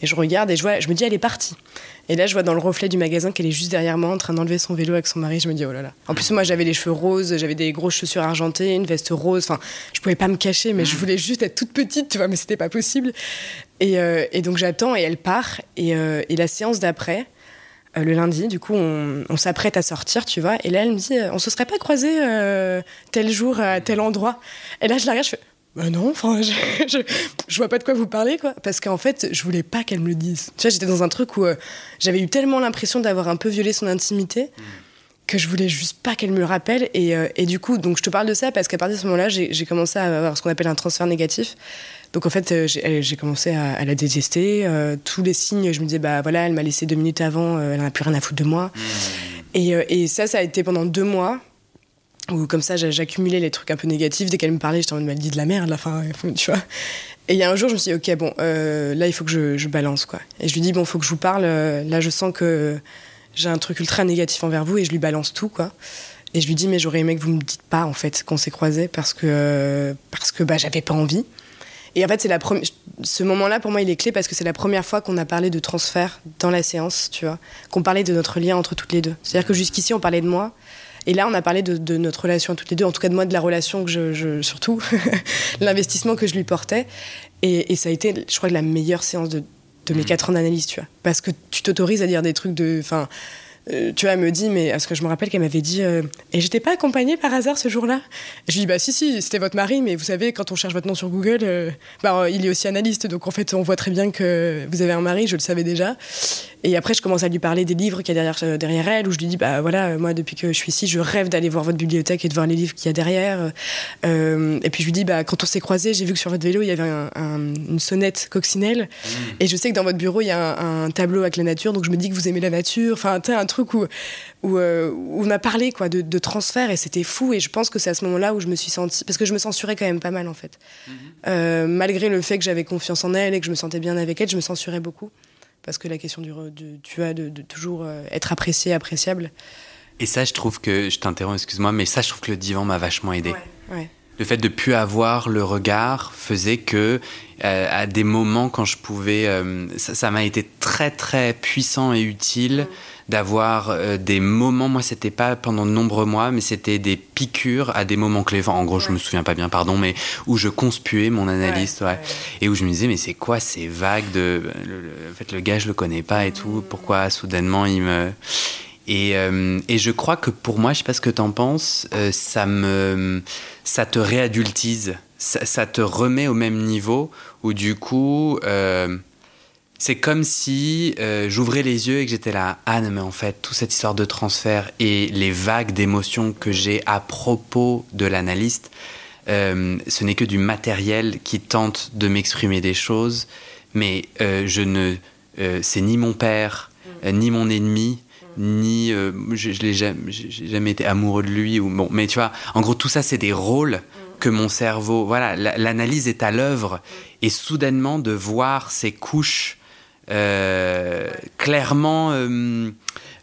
Et je regarde et je vois, je me dis elle est partie. Et là je vois dans le reflet du magasin qu'elle est juste derrière moi en train d'enlever son vélo avec son mari. Je me dis oh là là. En plus moi j'avais les cheveux roses, j'avais des grosses chaussures argentées, une veste rose. Enfin je pouvais pas me cacher mais je voulais juste être toute petite tu vois mais c'était pas possible. Et, euh, donc j'attends et elle part et, euh, et la séance d'après euh, le lundi, du coup, on, s'apprête à sortir, tu vois. Et là, elle me dit, on se serait pas croisé euh, tel jour à tel endroit. Et là, je la regarde, je fais, bah non, enfin, je, je, vois pas de quoi vous parlez, quoi. Parce qu'en fait, je voulais pas qu'elle me le dise. Tu vois, j'étais dans un truc où euh, j'avais eu tellement l'impression d'avoir un peu violé son intimité. que je voulais juste pas qu'elle me le rappelle et, et, du coup donc je te parle de ça parce qu'à partir de ce moment-là j'ai commencé à avoir ce qu'on appelle un transfert négatif donc en fait, euh, j'ai commencé à, la détester. Euh, tous les signes, je me disais, bah voilà, elle m'a laissé deux minutes avant, euh, elle n'a plus rien à foutre de moi. Mmh. Et, et, ça, ça a été pendant deux mois. Ou comme ça, j'accumulais les trucs un peu négatifs. Dès qu'elle me parlait, j'étais en mode, elle dit de la merde, la fin, tu vois. Et il y a un jour, je me suis dit, ok, bon, euh, là, il faut que je, je, balance, quoi. Et je lui dis, bon, il faut que je vous parle. Là, je sens que j'ai un truc ultra négatif envers vous et je lui balance tout, quoi. Et je lui dis, mais j'aurais aimé que vous me dites pas, en fait, qu'on s'est croisés parce que, euh, parce que bah, j'avais pas envie. Et en fait, c'est la ce moment-là, pour moi, il est clé parce que c'est la première fois qu'on a parlé de transfert dans la séance, tu vois. Qu'on parlait de notre lien entre toutes les deux. C'est-à-dire que jusqu'ici, on parlait de moi. Et là, on a parlé de, notre relation toutes les deux, en tout cas de moi, de la relation que je, surtout, l'investissement que je lui portais. Et, ça a été, je crois, la meilleure séance de, de mes mmh. quatre ans d'analyse, tu vois. Parce que tu t'autorises à dire des trucs de. Enfin, euh, tu vois, elle me dit, mais parce que je me rappelle qu'elle m'avait dit, euh, et j'étais pas accompagnée par hasard ce jour-là Je lui dis, bah si, si, c'était votre mari, mais vous savez, quand on cherche votre nom sur Google, euh, bah, il est aussi analyste, donc en fait, on voit très bien que vous avez un mari, je le savais déjà. Et après, je commence à lui parler des livres qu'il y a derrière, derrière elle, où je lui dis, bah voilà, moi, depuis que je suis ici, je rêve d'aller voir votre bibliothèque et de voir les livres qu'il y a derrière. et puis je lui dis, bah quand on s'est croisés, j'ai vu que sur votre vélo, il y avait une sonnette coccinelle. Mmh. Et je sais que dans votre bureau, il y a un, tableau avec la nature, donc je me dis que vous aimez la nature. Enfin, tu un truc truc où, euh, où, on a parlé quoi, de, transfert et c'était fou. Et je pense que c'est à ce moment-là où je me suis sentie. Parce que je me censurais quand même pas mal en fait. Mhm. Euh, malgré le fait que j'avais confiance en elle et que je me sentais bien avec elle, je me censurais beaucoup. Parce que la question du, de, tu as de, toujours euh, être apprécié, appréciable. Et ça, je trouve que. Je t'interromps, excuse-moi, mais ça, je trouve que le divan m'a vachement aidé. Le fait de plus avoir le regard faisait que, à des moments quand je pouvais. ça m'a été très, très puissant et utile. Mm d'avoir euh, des moments, moi c'était pas pendant de nombreux mois, mais c'était des piqûres à des moments clés. en gros, je me souviens pas bien, pardon, mais où je conspuais mon analyste, ouais, et où je me disais, mais c'est quoi ces vagues de. en fait, le gars, je le connais pas et tout, pourquoi soudainement il me. Et, euh, et, je crois que pour moi, je sais pas ce que tu en penses, euh, ça, me, ça te réadultise, ça, ça, te remet au même niveau où du coup, c'est comme si euh, j'ouvrais les yeux et que j'étais là, Anne, mais en fait, toute cette histoire de transfert et les vagues d'émotions que j'ai à propos de l'analyste, euh, ce n'est que du matériel qui tente de m'exprimer des choses, mais euh, je ne, c'est ni mon père, ni mon ennemi, ni je, je l'ai jamais, jamais, été amoureux de lui ou bon, mais tu vois, en gros, tout ça, c'est des rôles que mon cerveau, voilà, l'analyse est à l'œuvre et soudainement de voir ces couches euh, clairement, euh,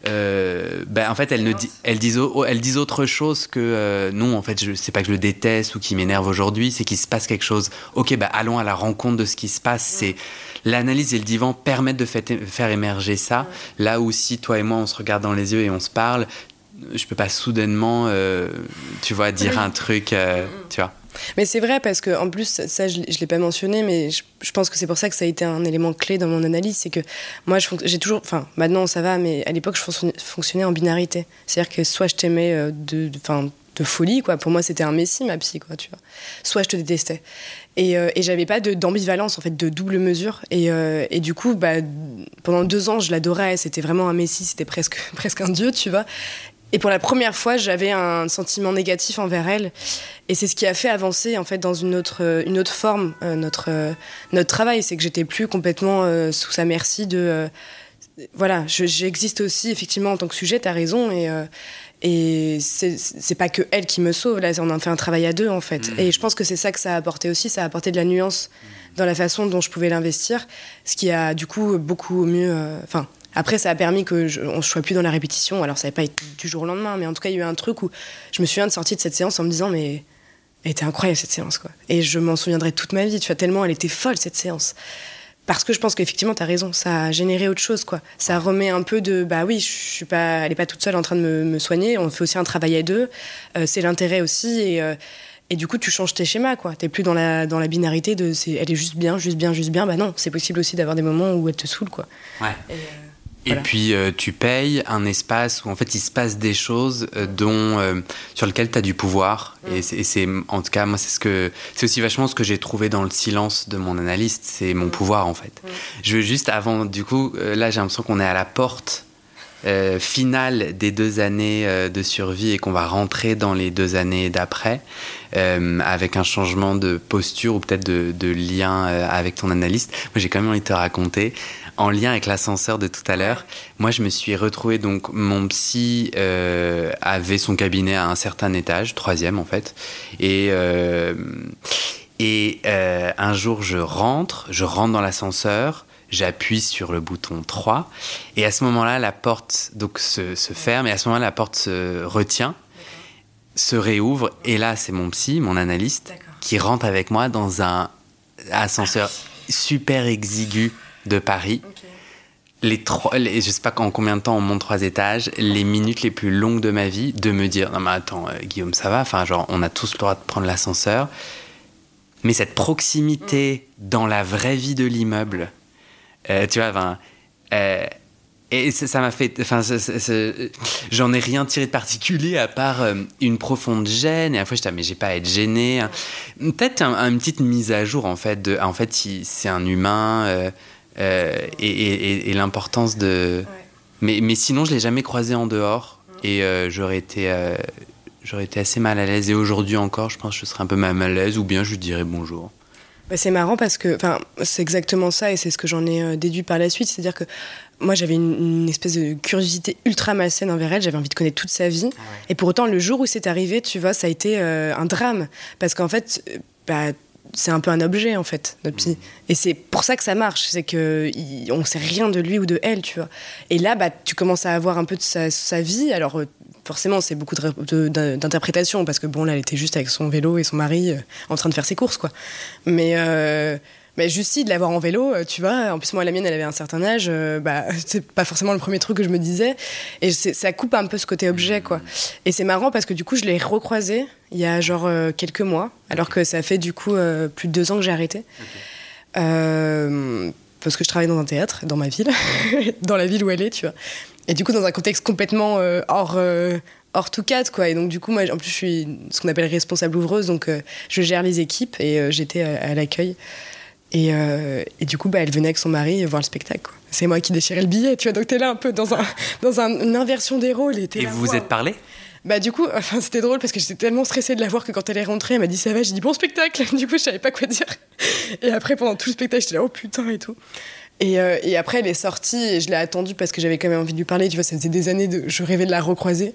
euh, ben, en fait, elles, ne elles, disent, elles disent autre chose que non, en fait, je sais pas que je le déteste ou qui m'énerve aujourd'hui, c'est qu'il se passe quelque chose. Ok, ben, allons à la rencontre de ce qui se passe. C'est l'analyse et le divan permettent de faire émerger ça. Là où si toi et moi, on se regarde dans les yeux et on se parle, je peux pas soudainement, tu vois, dire un truc, tu vois. Mais c'est vrai parce que en plus ça je, ne l'ai pas mentionné mais je, pense que c'est pour ça que ça a été un élément clé dans mon analyse c'est que moi j'ai toujours enfin maintenant ça va mais à l'époque je fonctionnais en binarité. C'est-à-dire que soit je t'aimais euh, de enfin de, folie quoi. Pour moi c'était un messie ma psy quoi tu vois. Soit je te détestais. Et, euh, j'avais pas d'ambivalence en fait de double mesure. Et, euh, et du coup bah, pendant deux ans je l'adorais. C'était vraiment un messie c'était presque presque un dieu tu vois et pour la première fois, j'avais un sentiment négatif envers elle. Et c'est ce qui a fait avancer en fait dans une autre, euh, une autre forme euh, notre, euh, notre travail. C'est que j'étais plus complètement sous sa merci de. voilà, j'existe aussi effectivement en tant que sujet, tu as raison. Et, et c'est pas que elle qui me sauve, là, on en fait un travail à deux en fait. Mmh. Et je pense que c'est ça que ça a apporté aussi, ça a apporté de la nuance dans la façon dont je pouvais l'investir, ce qui a du coup beaucoup mieux. Enfin, après, ça a permis que je, on soit plus dans la répétition. Alors, ça n'avait pas été du jour au lendemain, mais en tout cas, il y a eu un truc où je me souviens de sortir de cette séance en me disant, mais elle était incroyable cette séance, quoi. Et je m'en souviendrai toute ma vie. Tu vois, tellement elle était folle cette séance. Parce que je pense qu'effectivement, tu as raison, ça a généré autre chose, quoi. Ça remet un peu de, bah oui, je suis pas, elle n'est pas toute seule en train de me, soigner, on fait aussi un travail à deux, euh, c'est l'intérêt aussi, et, euh, et du coup, tu changes tes schémas, quoi. T'es plus dans la, dans la binarité de, elle est juste bien, juste bien, juste bien, bah non, c'est possible aussi d'avoir des moments où elle te saoule, quoi. Ouais. Euh, et puis euh, tu payes un espace où en fait il se passe des choses euh, dont euh, sur lesquelles tu as du pouvoir mm. et c'est en tout cas moi c'est ce que c'est aussi vachement ce que j'ai trouvé dans le silence de mon analyste, c'est mon mm. pouvoir en fait. Mm. Je veux juste avant du coup là j'ai l'impression qu'on est à la porte euh, finale des deux années euh, de survie et qu'on va rentrer dans les deux années d'après, euh, avec un changement de posture ou peut-être de, de, lien avec ton analyste. Moi, j'ai quand même envie de te raconter, en lien avec l'ascenseur de tout à l'heure, moi, je me suis retrouvé, donc, mon psy avait son cabinet à un certain étage, troisième en fait, et... et un jour, je rentre, je rentre dans l'ascenseur, j'appuie sur le bouton 3 et à ce moment-là la porte donc se, ferme. Et à ce moment-là la porte se retient se réouvre. Et là c'est mon psy mon analyste qui rentre avec moi dans un ascenseur super exigu de Paris. Les trois les, je sais pas en combien de temps on monte trois étages. Les minutes les plus longues de ma vie de me dire non mais attends euh, Guillaume ça va? Enfin genre on a tous le droit de prendre l'ascenseur. Mais cette proximité mm. dans la vraie vie de l'immeuble euh, tu vois, euh, et ça m'a fait. Enfin, j'en ai rien tiré de particulier à part euh, une profonde gêne. Et à la fois, j'étais, ah, mais j'ai pas à être gêné. Hein. Peut-être une petite mise à jour, en fait. De, en fait, c'est un humain et, l'importance de. Mais, mais sinon, je l'ai jamais croisé en dehors. Et j'aurais été. J'aurais été assez mal à l'aise et aujourd'hui encore, je pense que je serais un peu mal à l'aise ou bien je lui dirais bonjour. Bah, c'est marrant parce que c'est exactement ça et c'est ce que j'en ai euh, déduit par la suite. C'est-à-dire que moi, j'avais une, espèce de curiosité ultra malsaine envers elle. J'avais envie de connaître toute sa vie. Et pour autant, le jour où c'est arrivé, tu vois, ça a été euh, un drame. Parce qu'en fait, euh, bah, c'est un peu un objet, en fait, notre psy. Mmh. Et c'est pour ça que ça marche. C'est que on sait rien de lui ou de elle, tu vois. Et là, bah, tu commences à avoir un peu de sa, sa vie. Alors, forcément, c'est beaucoup d'interprétation parce que bon, là, elle était juste avec son vélo et son mari euh, en train de faire ses courses, quoi. Mais, euh, mais juste si de l'avoir en vélo, euh, tu vois. En plus, moi, la mienne, elle avait un certain âge. bah, c'est pas forcément le premier truc que je me disais. Et ça coupe un peu ce côté objet, quoi. Et c'est marrant parce que du coup, je l'ai recroisé il y a genre quelques mois, alors que ça fait du coup plus de deux ans que j'ai arrêté. parce que je travaille dans un théâtre, dans ma ville, dans la ville où elle est, tu vois. Et du coup, dans un contexte complètement euh, hors, euh, hors tout cadre, quoi. Et donc, du coup, moi, en plus, je suis ce qu'on appelle responsable ouvreuse, donc euh, je gère les équipes et j'étais à, l'accueil. Et, et, du coup, bah, elle venait avec son mari voir le spectacle. C'est moi qui déchirais le billet, tu vois. Donc, t'es là un peu dans, un, dans une inversion des rôles. Et, et vous vous êtes parlé? Bah du coup, enfin, c'était drôle parce que j'étais tellement stressée de la voir que quand elle est rentrée, elle m'a dit ça va, j'ai dit bon spectacle. Du coup, je savais pas quoi dire. Et après, pendant tout le spectacle, j'étais là oh putain et tout. Euh, et, après, elle est sortie et je l'ai attendue parce que j'avais quand même envie de lui parler. Tu vois, ça faisait des années je rêvais de la recroiser.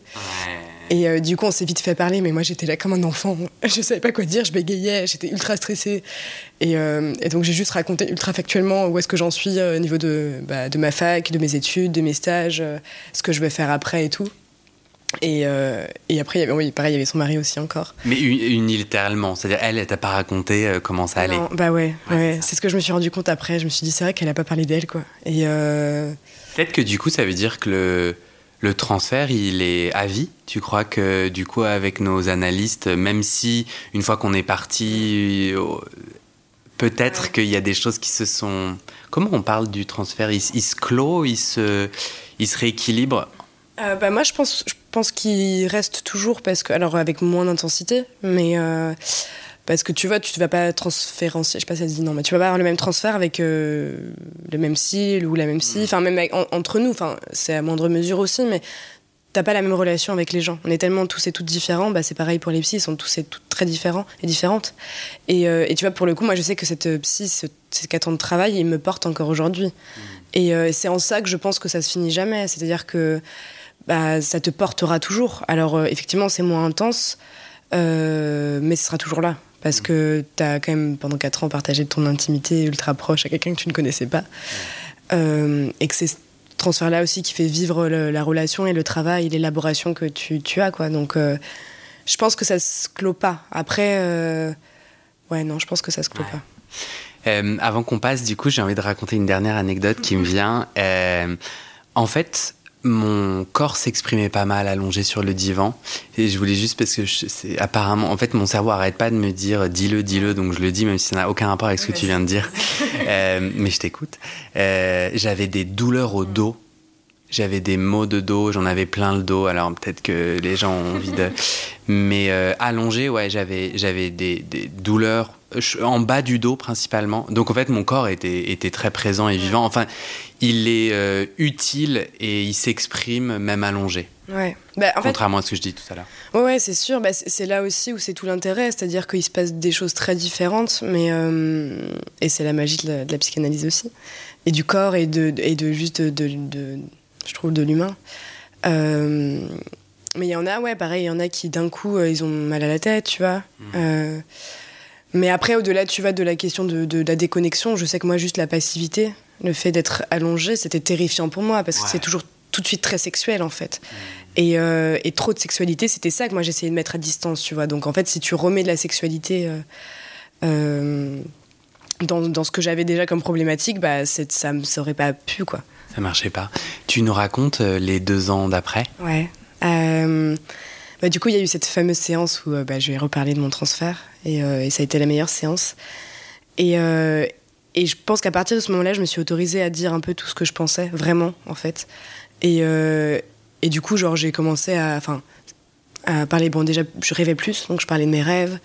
Et euh, du coup, on s'est vite fait parler, mais moi j'étais là comme un enfant. Je savais pas quoi dire, je bégayais, j'étais ultra stressée. Et, euh, donc j'ai juste raconté ultra factuellement où est-ce que j'en suis au niveau de, bah, de ma fac, de mes études, de mes stages, ce que je vais faire après et tout. Et, euh, et, après, il y avait, oui, pareil, il y avait son mari aussi encore. Mais unilatéralement, c'est-à-dire elle, elle t'a pas raconté euh, comment ça allait Bah ouais, ouais, c'est ce que je me suis rendu compte après. Je me suis dit, c'est vrai qu'elle a pas parlé d'elle, quoi. Et euh... Peut-être que du coup, ça veut dire que le, le transfert, il est à vie. Tu crois que du coup, avec nos analystes, même si une fois qu'on est parti, peut-être qu'il y a des choses qui se sont. Comment on parle du transfert? Il, il, se clôt, il se, il se rééquilibre? Euh, bah moi, je pense, je pense qu'il reste toujours parce que, alors avec moins d'intensité, mais euh, parce que tu vois, tu ne vas pas transférencier, je sais pas si ça se dit non, mais tu vas pas avoir le même transfert avec euh, le même style ou la même si, enfin même entre nous, enfin c'est à moindre mesure aussi, mais t'as pas la même relation avec les gens. On est tellement tous et toutes différents, bah c'est pareil pour les psys, ils sont tous et toutes très différents et différentes. Et, et tu vois, pour le coup, moi je sais que cette psy, ces quatre ans de travail, il me porte encore aujourd'hui. Mmh. Et c'est en ça que je pense que ça se finit jamais. C'est-à-dire que bah, ça te portera toujours. Alors euh, effectivement, c'est moins intense, euh, mais ce sera toujours là. Parce que tu as quand même pendant 4 ans partagé ton intimité ultra proche à quelqu'un que tu ne connaissais pas. Euh, et que c'est ce transfert-là aussi qui fait vivre la relation et le travail et l'élaboration que tu, tu, as. Quoi. Donc je pense que ça se clôt pas. Après, ouais, non, je pense que ça se clôt pas. avant qu'on passe, du coup, j'ai envie de raconter une dernière anecdote qui me vient. en fait, mon corps s'exprimait pas mal allongé sur le divan. Et je voulais juste parce que c'est apparemment en fait mon cerveau arrête pas de me dire dis-le dis-le donc je le dis même si ça n'a aucun rapport avec ce que tu viens de dire. Euh, mais je t'écoute. Euh, j'avais des douleurs au dos j'avais des maux de dos j'en avais plein le dos alors peut-être que les gens ont envie de Mais allongé, ouais, j'avais, j'avais des, des douleurs en bas du dos principalement. Donc en fait, mon corps était, était très présent et vivant. Enfin, il est euh, utile et il s'exprime même allongé. Ouais. Bah, Contrairement à ce que je dis tout à l'heure. Ouais, c'est sûr. Bah, c'est là aussi où c'est tout l'intérêt, c'est-à-dire qu'il se passe des choses très différentes, mais euh, et c'est la magie de la, psychanalyse aussi, et du corps et de, et de juste de, je trouve de l'humain. Euh, mais il y en a, ouais, pareil, il y en a qui d'un coup ils ont mal à la tête, tu vois. Mmh. Mais après, au-delà, tu vas de la question de, la déconnexion, je sais que moi, juste la passivité, le fait d'être allongé, c'était terrifiant pour moi parce que c'est toujours tout de suite très sexuel en fait. Mmh. Euh, et, trop de sexualité, c'était ça que moi j'essayais de mettre à distance, tu vois. Donc en fait, si tu remets de la sexualité euh, euh, dans, ce que j'avais déjà comme problématique, bah, ça ne serait pas pu quoi. Ça marchait pas. Tu nous racontes les deux ans d'après? Ouais. Bah, du coup, il y a eu cette fameuse séance où bah, je vais reparler de mon transfert euh, et, ça a été la meilleure séance. Et, euh, je pense qu'à partir de ce moment-là, je me suis autorisée à dire un peu tout ce que je pensais, vraiment, en fait. Et, euh, du coup, genre, j'ai commencé à, parler. Bon, déjà, je rêvais plus, donc je parlais de mes rêves.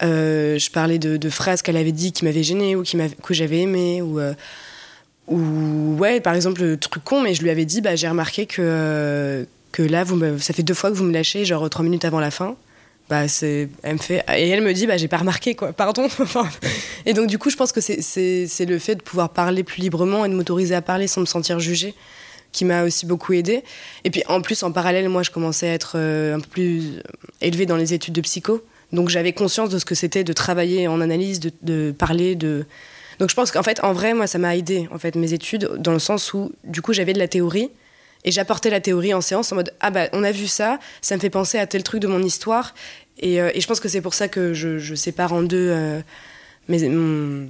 je parlais de, phrases qu'elle avait dit qui m'avaient gêné ou que j'avais aimé ou ou ouais par exemple le truc con mais je lui avais dit bah j'ai remarqué que que là vous ça fait deux fois que vous me lâchez genre trois minutes avant la fin. Bah c'est elle me fait et elle me dit bah j'ai pas remarqué quoi. Pardon. Et donc du coup je pense que c'est le fait de pouvoir parler plus librement et de m'autoriser à parler sans me sentir jugée qui m'a aussi beaucoup aidé et puis en plus en parallèle moi je commençais à être euh, un peu plus élevée dans les études de psycho. Donc j'avais conscience de ce que c'était de travailler en analyse de, parler de donc je pense qu'en fait en vrai moi ça m'a aidé en fait mes études dans le sens où du coup j'avais de la théorie et j'apportais la théorie en séance en mode Ah bah on a vu ça, ça me fait penser à tel truc de mon histoire. Et, euh, et je pense que c'est pour ça que je, je, sépare en deux euh, mes, mon,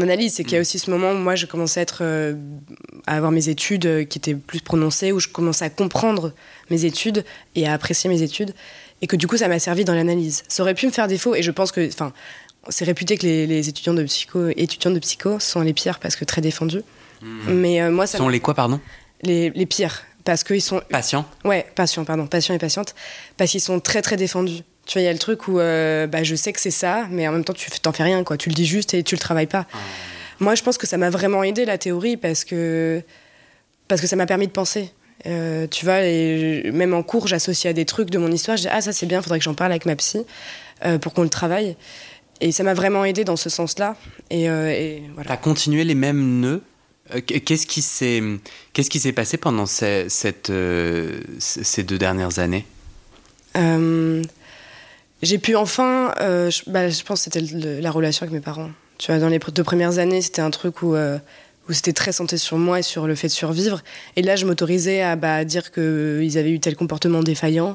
analyse. C'est qu'il y a aussi ce moment où moi je commençais à, être, euh, à avoir mes études qui étaient plus prononcées, où je commençais à comprendre mes études et à apprécier mes études. Et que du coup ça m'a servi dans l'analyse. Ça aurait pu me faire défaut et je pense que. Enfin, c'est réputé que les, les, étudiants de psycho, étudiants de psycho sont les pires parce que très défendus. Mmh. Mais moi, ça sont les quoi, pardon? Les, pires. Parce qu'ils sont. Patients Ouais, patients, pardon. Patients et patientes. Parce qu'ils sont très, très défendus. Tu vois, il y a le truc où euh, bah, je sais que c'est ça, mais en même temps, tu t'en fais rien, quoi. Tu le dis juste et tu le travailles pas. Ah. Moi, je pense que ça m'a vraiment aidé, la théorie, parce que, parce que ça m'a permis de penser. Euh, tu vois, et même en cours, j'associe à des trucs de mon histoire. Je dis, ah, ça c'est bien, faudrait que j'en parle avec ma psy euh, pour qu'on le travaille. Et ça m'a vraiment aidé dans ce sens-là. Et, et voilà. T'as continué les mêmes nœuds euh, qu'est-ce qui s'est qu'est-ce qui s'est passé pendant ces, cette, euh, ces deux dernières années? Euh, J'ai pu enfin, je, bah, je, pense que c'était la relation avec mes parents. Tu vois, dans les deux premières années, c'était un truc où où c'était très centré sur moi et sur le fait de survivre. Et là, je m'autorisais à bah, dire qu'ils avaient eu tel comportement défaillant,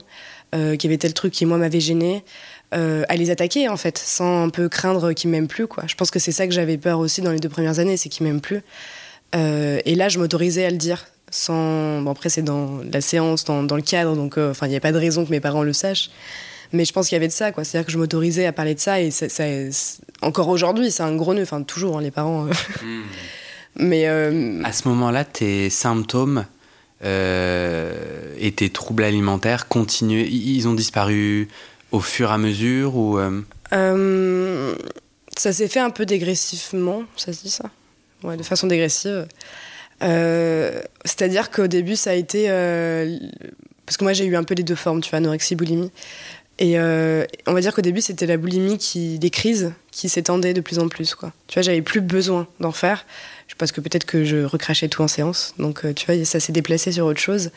qu'il y avait tel truc qui moi m'avait gêné. À les attaquer en fait, sans un peu craindre qu'ils m'aiment plus quoi. Je pense que c'est ça que j'avais peur aussi dans les deux premières années, c'est qu'ils m'aiment plus. Euh, et là, je m'autorisais à le dire. Sans... Bon, après, c'est dans la séance, dans, dans le cadre, donc euh, enfin, il n'y a pas de raison que mes parents le sachent. Mais je pense qu'il y avait de ça, quoi. C'est-à-dire que je m'autorisais à parler de ça, et ça, encore aujourd'hui, c'est un gros nœud. Enfin, toujours, hein, les parents. Euh. Hmm. Mais. À ce moment-là, tes symptômes et tes troubles alimentaires continuent. Ils ont disparu au fur et à mesure ou Ça s'est fait un peu dégressivement, ça se dit ça? Ouais, de façon dégressive. Euh, c'est-à-dire qu'au début, ça a été. Euh, parce que moi, j'ai eu un peu les deux formes, tu vois, anorexie, boulimie. Et euh, on va dire qu'au début, c'était la boulimie, qui, des crises, qui s'étendaient de plus en plus. Quoi. Tu vois, j'avais plus besoin d'en faire. Parce que peut-être que je recrachais tout en séance. Donc, tu vois, ça s'est déplacé sur autre chose.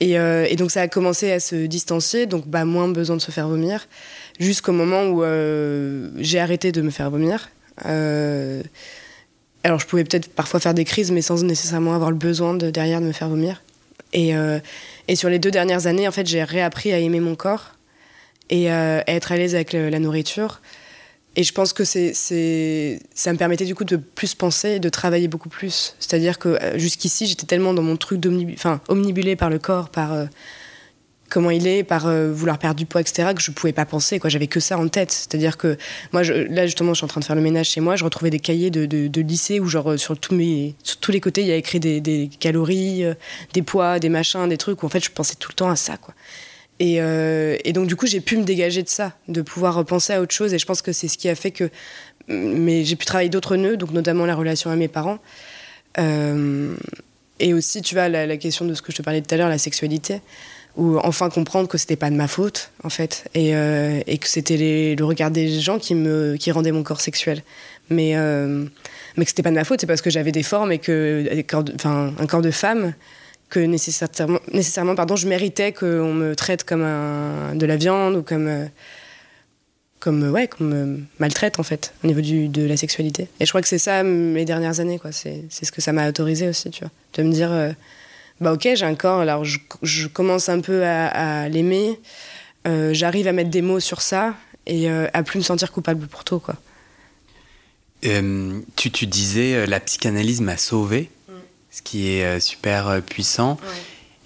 Et, et, donc, ça a commencé à se distancier. Donc, bah, moins besoin de se faire vomir. Jusqu'au moment où j'ai arrêté de me faire vomir. Alors je pouvais peut-être parfois faire des crises, mais sans nécessairement avoir le besoin de, derrière de me faire vomir. Et, euh, sur les deux dernières années, en fait, j'ai réappris à aimer mon corps et euh, à être à l'aise avec la nourriture. Et je pense que c'est, ça me permettait du coup de plus penser et de travailler beaucoup plus. C'est-à-dire que euh, jusqu'ici, j'étais tellement dans mon truc enfin, omnibulé par le corps, par comment il est, par euh, vouloir perdre du poids, etc., que je pouvais pas penser. Quoi, j'avais que ça en tête. C'est-à-dire que moi, là justement, je suis en train de faire le ménage chez moi. Je retrouvais des cahiers de, de, lycée où genre sur tous mes, sur tous les côtés, il y a écrit des, calories, euh, des poids, des machins, des trucs. Où en fait, je pensais tout le temps à ça, quoi. Et, et, donc, du coup, j'ai pu me dégager de ça, de pouvoir penser à autre chose. Et je pense que c'est ce qui a fait que. Mais j'ai pu travailler d'autres nœuds, donc notamment la relation à mes parents. et aussi, tu vois, la, question de ce que je te parlais tout à l'heure, la sexualité ou enfin comprendre que c'était pas de ma faute en fait et, euh, que c'était le regard des gens qui me qui rendait mon corps sexuel mais euh, mais que c'était pas de ma faute c'est parce que j'avais des formes et que un corps de femme que nécessairement nécessairement pardon je méritais qu'on me traite comme un, de la viande ou comme comme ouais comme me maltraite en fait au niveau du, de la sexualité et je crois que c'est ça mes dernières années quoi c'est ce que ça m'a autorisé aussi tu vois de me dire euh, bah ok, j'ai un corps, alors je, commence un peu à, l'aimer, euh, j'arrive à mettre des mots sur ça et euh, à plus me sentir coupable pour tout, quoi. Euh, tu, tu, disais la psychanalyse m'a sauvé. Ce qui est super puissant.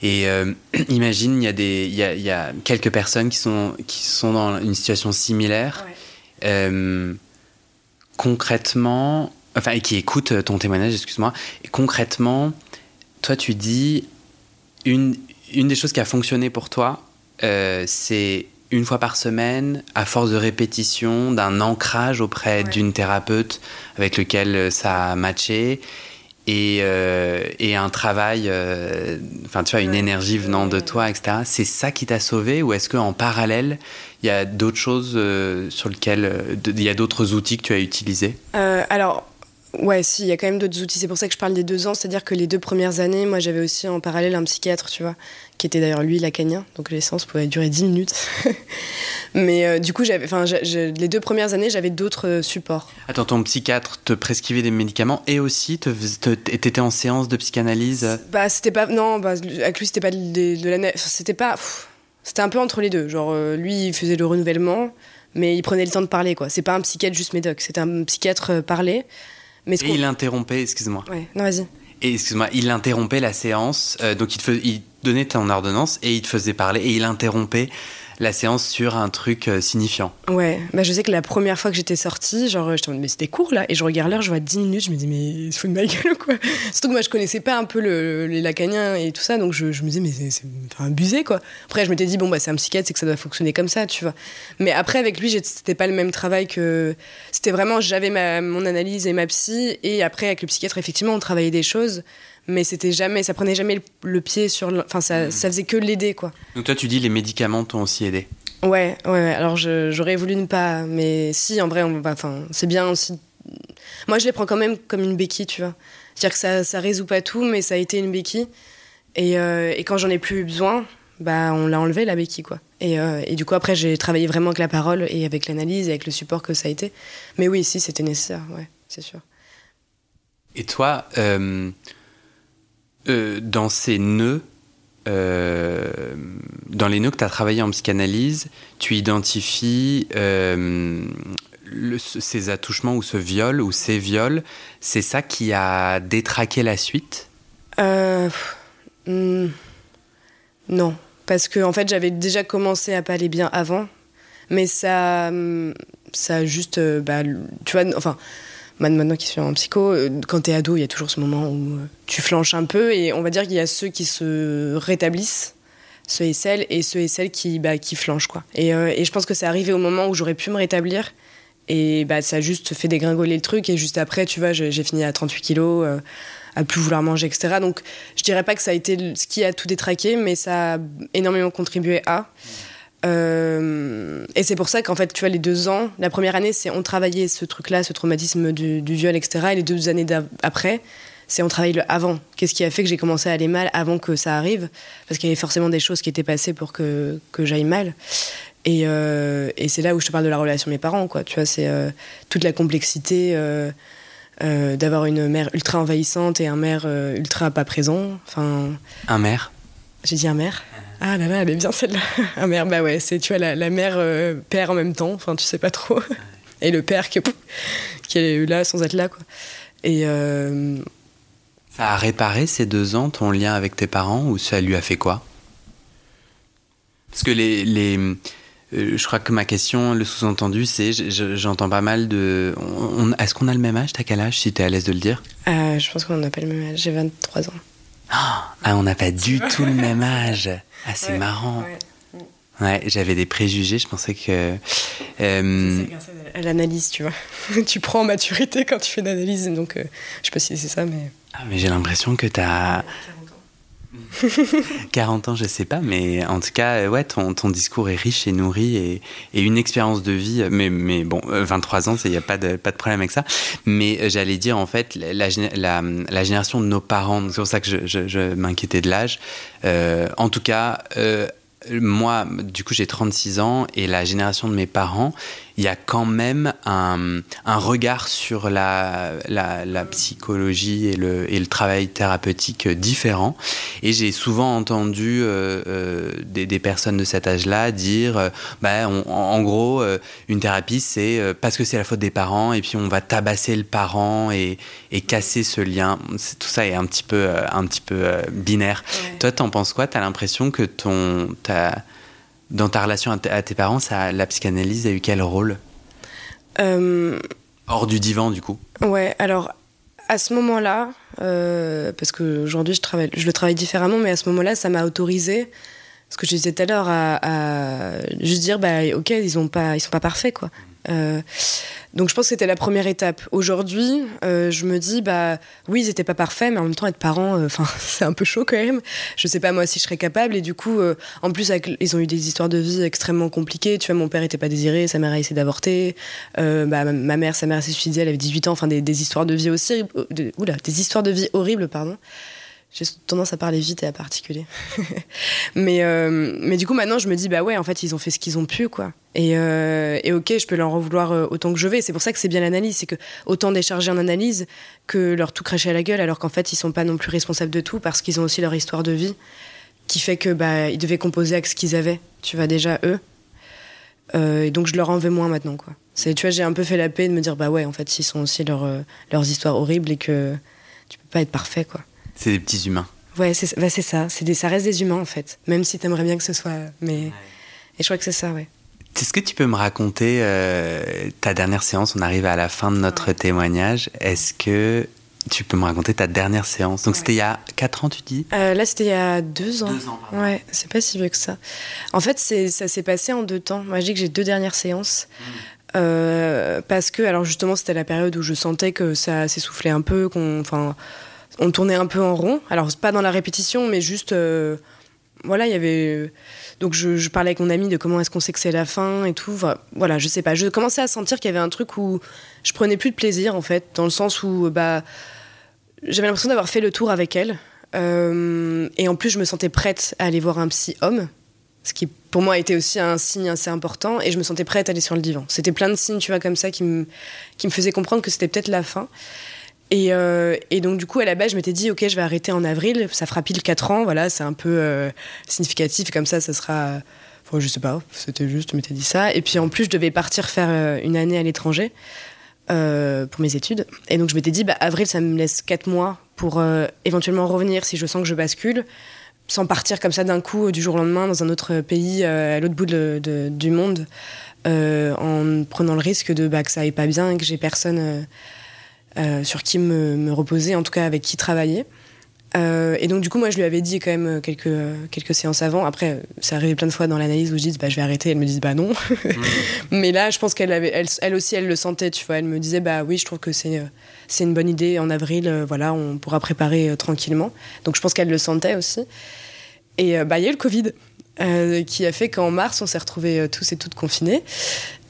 Et imagine, il y, a des, il, y a, y a quelques personnes qui sont, qui sont dans une situation similaire. concrètement, enfin, et qui écoutent ton témoignage, excuse-moi, et concrètement, toi, tu dis, une, une des choses qui a fonctionné pour toi, euh, c'est une fois par semaine, à force de répétition, d'un ancrage auprès d'une thérapeute avec lequel euh, ça a matché, et, euh, et un travail, enfin tu vois, une énergie venant de toi, etc. C'est ça qui t'a sauvé, ou est-ce qu'en parallèle, il y a d'autres choses sur lesquelles, il y a d'autres outils que tu as utilisés? Alors, Ouais, si, il y a quand même d'autres outils. C'est pour ça que je parle des deux ans. C'est-à-dire que les deux premières années, moi, j'avais aussi en parallèle un psychiatre, tu vois, qui était d'ailleurs lui lacanien. Donc les séances pouvaient durer 10 minutes. Mais euh, du coup, j'avais, enfin, les deux premières années, j'avais d'autres euh, supports. Attends, ton psychiatre te prescrivait des médicaments et aussi t'étais en séance de psychanalyse? Bah, c'était pas. Non, bah, avec lui, c'était pas de, la. C'était pas. C'était un peu entre les deux. Genre, euh, lui, il faisait le renouvellement, mais il prenait le temps de parler, quoi. C'est pas un psychiatre juste médoc, c'était un psychiatre parlé. Mais et il interrompait, excuse-moi. Ouais, non, vas-y. Et excuse-moi, il interrompait la séance, euh, donc il, te il donnait ton ordonnance et il te faisait parler et il interrompait la séance sur un truc euh, signifiant. Ouais, bah je sais que la première fois que j'étais sortie, genre, je me mais c'était court là, et je regarde l'heure, je vois 10 minutes, je me dis, mais c'est de ma gueule ou quoi Surtout que moi, je connaissais pas un peu le, les lacaniens et tout ça, donc je, je me disais, mais c'est abusé quoi. Après, je m'étais dit, bon, bah c'est un psychiatre, c'est que ça doit fonctionner comme ça, tu vois. Mais après, avec lui, c'était pas le même travail que. C'était vraiment, j'avais mon analyse et ma psy, et après, avec le psychiatre, effectivement, on travaillait des choses mais c'était jamais, ça prenait jamais le, pied sur, enfin ça, hmm. ça faisait que l'aider quoi. Donc toi tu dis les médicaments t'ont aussi aidé. Ouais, ouais, Alors j'aurais voulu ne pas, mais si en vrai, on, enfin c'est bien aussi. Moi je les prends quand même comme une béquille, tu vois. C'est-à-dire que ça, ça résout pas tout, mais ça a été une béquille. Et, euh, et quand j'en ai plus eu besoin, bah on l'a enlevé la béquille quoi. Et, euh, et, du coup après j'ai travaillé vraiment avec la parole et avec l'analyse et avec le support que ça a été. Mais oui, si c'était nécessaire, ouais, c'est sûr. Et toi, euh, euh, dans ces nœuds, euh, dans les nœuds que tu as travaillé en psychanalyse, tu identifies euh, ces attouchements ou ce viol ou ces viols. C'est ça qui a détraqué la suite? Hmm, Non, parce que en fait j'avais déjà commencé à pas aller bien avant, mais ça, ça a juste, bah, tu vois, enfin maintenant qui suis en psycho, euh, quand t'es ado, il y a toujours ce moment où euh, tu flanches un peu et on va dire qu'il y a ceux qui se rétablissent, ceux et celles, et ceux et celles qui, bah, qui flanchent. Quoi. Et, euh, et je pense que c'est arrivé au moment où j'aurais pu me rétablir et bah, ça a juste fait dégringoler le truc et juste après, tu vois, j'ai fini à 38 kilos. à plus vouloir manger, etc. Donc, je dirais pas que ça a été ce qui a tout détraqué, mais ça a énormément contribué à. Euh, et c'est pour ça qu'en fait, tu vois, les deux ans, la première année, c'est on travaillait ce truc-là, ce traumatisme du, viol, etc. Et les deux années après, c'est on travaille le avant. Qu'est-ce qui a fait que j'ai commencé à aller mal avant que ça arrive? Parce qu'il y avait forcément des choses qui étaient passées pour que, que j'aille mal. Et, euh, et c'est là où je te parle de la relation de mes parents, quoi. Tu vois, c'est euh, toute la complexité d'avoir une mère ultra envahissante et un mère ultra pas présent. Enfin. Un mère J'ai dit un mère. Ah là là, elle est bien celle-là. Ah mère, bah ouais, c'est tu vois la, la mère euh, père en même temps. Enfin, tu sais pas trop. Et le père qui, qui est là sans être là, quoi. Et euh, ça a réparé ces deux ans ton lien avec tes parents ou ça lui a fait quoi? Parce que les, les euh, je crois que ma question, le sous-entendu, c'est j'entends pas mal de. Est-ce qu'on a le même âge? T'as quel âge si t'es à l'aise de le dire? Je pense qu'on n'a pas le même âge. J'ai 23 ans. Ah, on n'a pas du tout le même âge. Ah, c'est marrant. Ouais, j'avais des préjugés, je pensais que. Euh... à l'analyse, tu vois. tu prends en maturité quand tu fais l'analyse, donc euh, je sais pas si c'est ça, mais. Ah, mais j'ai l'impression que tu as. 40 ans, je sais pas, mais en tout cas, ouais, ton, ton discours est riche et nourri et, et une expérience de vie. Mais, mais bon, 23 ans, il n'y a pas de, pas de problème avec ça. Mais j'allais dire, en fait, la, la, la, génération de nos parents, c'est pour ça que je, je, m'inquiétais de l'âge. Euh, en tout cas, euh, moi, du coup, j'ai 36 ans et la génération de mes parents, il y a quand même un, un regard sur la, la, la, psychologie et le, et le travail thérapeutique différent. Et j'ai souvent entendu euh, euh, des, des, personnes de cet âge-là dire, euh, bah, on, en gros, euh, une thérapie, c'est parce que c'est la faute des parents et puis on va tabasser le parent et, et casser ce lien. Tout ça est un petit peu, un petit peu binaire. Ouais. Toi, t'en penses quoi? T'as l'impression que ton, dans ta relation à tes parents, ça, la psychanalyse a eu quel rôle? Euh... Hors du divan, du coup? Ouais, alors à ce moment-là, euh, parce qu'aujourd'hui je, travaille, je le travaille différemment, mais à ce moment-là, ça m'a autorisé, ce que je disais tout à l'heure, à, à, juste dire, bah, ok, ils ne pas, ils sont pas parfaits, quoi. Euh, donc je pense que c'était la première étape. Aujourd'hui, euh, je me dis, bah oui, ils n'étaient pas parfaits, mais en même temps, être parent, euh, c'est un peu chaud quand même. Je sais pas moi si je serais capable. Et du coup, en plus, ils ont eu des histoires de vie extrêmement compliquées. Tu vois, mon père n'était pas désiré, sa mère a essayé d'avorter. bah, ma, ma, mère, sa mère s'est suicidée, elle avait 18 ans. Enfin, des, des, histoires de vie aussi. De, oula, des histoires de vie horribles, pardon. J'ai tendance à parler vite et à particuler. mais, euh, mais du coup, maintenant, je me dis, bah ouais, en fait, ils ont fait ce qu'ils ont pu, quoi. Et, euh, et ok, je peux leur en vouloir autant que je vais. C'est pour ça que c'est bien l'analyse. C'est que autant décharger en analyse que leur tout cracher à la gueule, alors qu'en fait, ils sont pas non plus responsables de tout parce qu'ils ont aussi leur histoire de vie qui fait que bah, ils devaient composer avec ce qu'ils avaient, tu vois, déjà eux. Euh, et donc, je leur en veux moins maintenant, quoi. C'est, tu vois, j'ai un peu fait la paix de me dire, bah ouais, en fait, ils sont aussi leur, euh, leurs histoires horribles et que tu peux pas être parfait, quoi. C'est des petits humains. Ouais, c'est bah ça. C'est des, ça reste des humains, en fait. Même si t'aimerais bien que ce soit. Mais... Ouais. Et je crois que c'est ça, ouais. Est-ce que tu peux me raconter euh, ta dernière séance? On arrive à la fin de notre ouais. témoignage. Est-ce que tu peux me raconter ta dernière séance? Donc ouais. c'était il y a 4 ans, tu dis? Euh, Là, c'était il y a 2 ans. Deux ans pardon. ouais, c'est pas si vieux que ça. En fait, ça s'est passé en deux temps. Moi, je dis que j'ai deux dernières séances. Mmh. Euh, parce que, alors justement, c'était la période où je sentais que ça s'essoufflait un peu, qu'on. Enfin, on tournait un peu en rond. Alors, pas dans la répétition, mais juste. Euh, voilà, il y avait. Donc, je, parlais avec mon ami de comment est-ce qu'on sait que c'est la fin et tout. Voilà, je sais pas. Je commençais à sentir qu'il y avait un truc où je prenais plus de plaisir, en fait, dans le sens où, bah. J'avais l'impression d'avoir fait le tour avec elle. Euh, et en plus, je me sentais prête à aller voir un psy homme. Ce qui, pour moi, était aussi un signe assez important. Et je me sentais prête à aller sur le divan. C'était plein de signes, tu vois, comme ça, qui me, qui me faisaient comprendre que c'était peut-être la fin. Et, euh, et, donc, du coup, à la base, je m'étais dit, OK, je vais arrêter en avril. Ça fera pile 4 ans. Voilà, c'est un peu euh, significatif. Comme ça, ça sera. Enfin, je sais pas, c'était juste, je m'étais dit ça. Et puis, en plus, je devais partir faire euh, une année à l'étranger euh, pour mes études. Et donc, je m'étais dit, bah, avril, ça me laisse 4 mois pour éventuellement revenir si je sens que je bascule, sans partir comme ça d'un coup, du jour au lendemain, dans un autre pays, à l'autre bout du monde, en prenant le risque de bah, que ça aille pas bien et que j'ai personne. Euh, sur qui me, me, reposer, en tout cas avec qui travailler. Euh, et donc du coup, moi, je lui avais dit quand même quelques, quelques séances avant. Après, ça arrivait plein de fois dans l'analyse où je dis, bah, je vais arrêter. Elle me dit, bah non. mmh. Mais là, je pense qu'elle avait, elle, elle, aussi, elle le sentait, tu vois. Elle me disait, bah oui, je trouve que c'est, c'est une bonne idée. En avril, euh, voilà, on pourra préparer euh, tranquillement. Donc je pense qu'elle le sentait aussi. Et bah, il y a eu le Covid. Euh, qui a fait qu'en mars, on s'est retrouvés euh, tous et toutes confinés.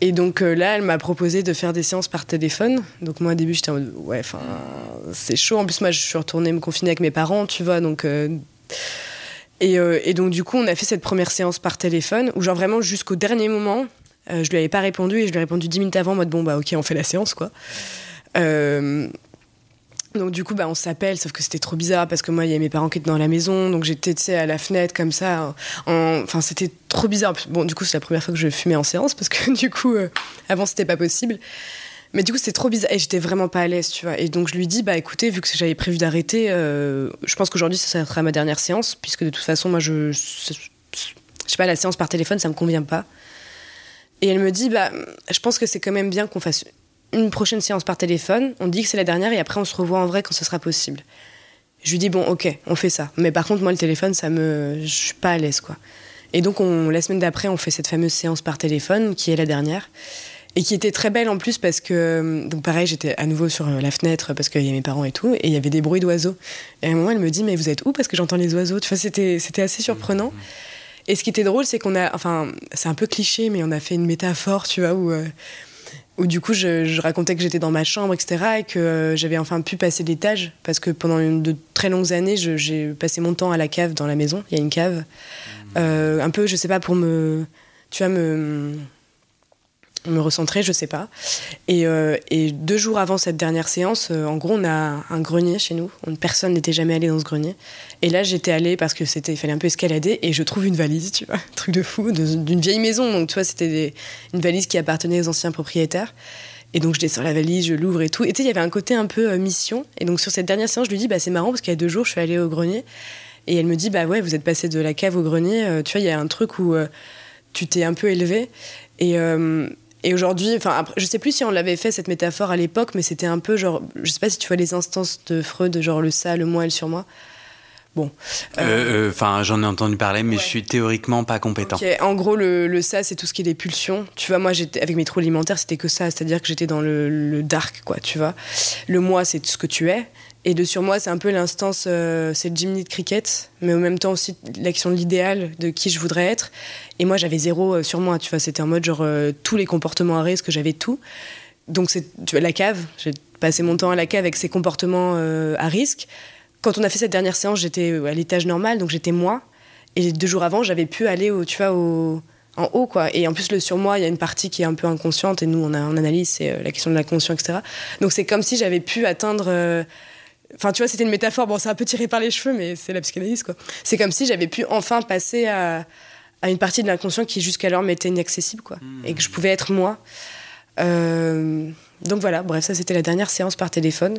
Et donc euh, là, elle m'a proposé de faire des séances par téléphone. Donc moi, au début, j'étais en mode, ouais, enfin, c'est chaud. En plus, moi, je suis retournée me confiner avec mes parents, tu vois, donc... Et, et, donc, du coup, on a fait cette première séance par téléphone, où genre vraiment jusqu'au dernier moment, je lui avais pas répondu, et je lui ai répondu 10 minutes avant, en mode, bon, bah ok, on fait la séance, quoi. Donc du coup, bah, on s'appelle, sauf que c'était trop bizarre parce que moi, il y avait mes parents qui étaient dans la maison, donc j'étais, à la fenêtre comme ça. En... Enfin, c'était trop bizarre. Bon, du coup, c'est la première fois que je fumais en séance parce que du coup, euh, avant, c'était pas possible. Mais du coup, c'était trop bizarre et j'étais vraiment pas à l'aise, tu vois. Et donc, je lui dis, bah écoutez, vu que j'avais prévu d'arrêter, euh, je pense qu'aujourd'hui, ça sera ma dernière séance, puisque de toute façon, moi, je. Je sais pas, la séance par téléphone, ça me convient pas. Et elle me dit, bah, je pense que c'est quand même bien qu'on fasse une prochaine séance par téléphone, on dit que c'est la dernière et après on se revoit en vrai quand ce sera possible. Je lui dis bon ok, on fait ça. Mais par contre moi le téléphone ça me, je suis pas à l'aise quoi. Et donc, on, la semaine d'après, on fait cette fameuse séance par téléphone, qui est la dernière. Et qui était très belle en plus parce que, donc pareil, j'étais à nouveau sur la fenêtre parce qu'il y avait mes parents et tout, et il y avait des bruits d'oiseaux. Et à un moment, elle me dit, mais vous êtes où? Parce que j'entends les oiseaux. Tu vois, c'était, c'était assez surprenant. Et ce qui était drôle, c'est qu'on a, enfin, c'est un peu cliché, mais on a fait une métaphore, tu vois, où, où du coup, je, racontais que j'étais dans ma chambre, etc., et que j'avais enfin pu passer l'étage, parce que pendant de très longues années, j'ai passé mon temps à la cave dans la maison. Il y a une cave. Euh, un peu, je sais pas, pour me. Tu vois, me me recentrer, je sais pas. Et, euh, et, deux jours avant cette dernière séance, euh, en gros, on a un grenier chez nous. Personne n'était jamais allé dans ce grenier. Et là, j'étais allée parce que c'était, fallait un peu escalader, et je trouve une valise, tu vois, truc de fou, d'une vieille maison. Donc, tu vois, c'était une valise qui appartenait aux anciens propriétaires. Et donc, je descends la valise, je l'ouvre et tout. Et tu sais, il y avait un côté un peu mission. Et donc, sur cette dernière séance, je lui dis, bah, c'est marrant parce qu'il y a deux jours, je suis allée au grenier. Et elle me dit, bah ouais, vous êtes passé de la cave au grenier. Euh, tu vois, il y a un truc où tu t'es un peu élevé. Et, et aujourd'hui, enfin, je sais plus si on l'avait fait cette métaphore à l'époque, mais c'était un peu genre, je sais pas si tu vois les instances de Freud, genre le ça, le moi et le sur moi. Bon. Euh, euh, enfin, j'en ai entendu parler, mais je suis théoriquement pas compétent. En gros, le, le, ça, c'est tout ce qui est des pulsions. Tu vois, moi, j'étais avec mes troubles alimentaires, c'était que ça, c'est-à-dire que j'étais dans le, le, dark, quoi. Tu vois. Le moi, c'est ce que tu es. Et de sur moi, c'est un peu l'instance, euh, c'est le Jimmy de cricket, mais en même temps aussi l'action de l'idéal de qui je voudrais être. Et moi, j'avais zéro euh, sur moi, tu vois, c'était en mode genre euh, tous les comportements à risque, j'avais tout. Donc, c'est, tu vois, la cave, j'ai passé mon temps à la cave avec ces comportements à risque. Quand on a fait cette dernière séance, j'étais à l'étage normal, donc j'étais moi. Et deux jours avant, j'avais pu aller, au, tu vois, au, en haut, quoi. Et en plus, le surmoi, il y a une partie qui est un peu inconsciente, et nous, on, a, on analyse, c'est la question de la conscience, etc. Donc, c'est comme si j'avais pu atteindre Enfin, tu vois, c'était une métaphore. Bon, c'est un peu tiré par les cheveux, mais c'est la psychanalyse, quoi. C'est comme si j'avais pu enfin passer à, à une partie de l'inconscient qui jusqu'alors m'était inaccessible, quoi. Hmm. Et que je pouvais être moi. Euh, donc voilà, bref, ça c'était la dernière séance par téléphone.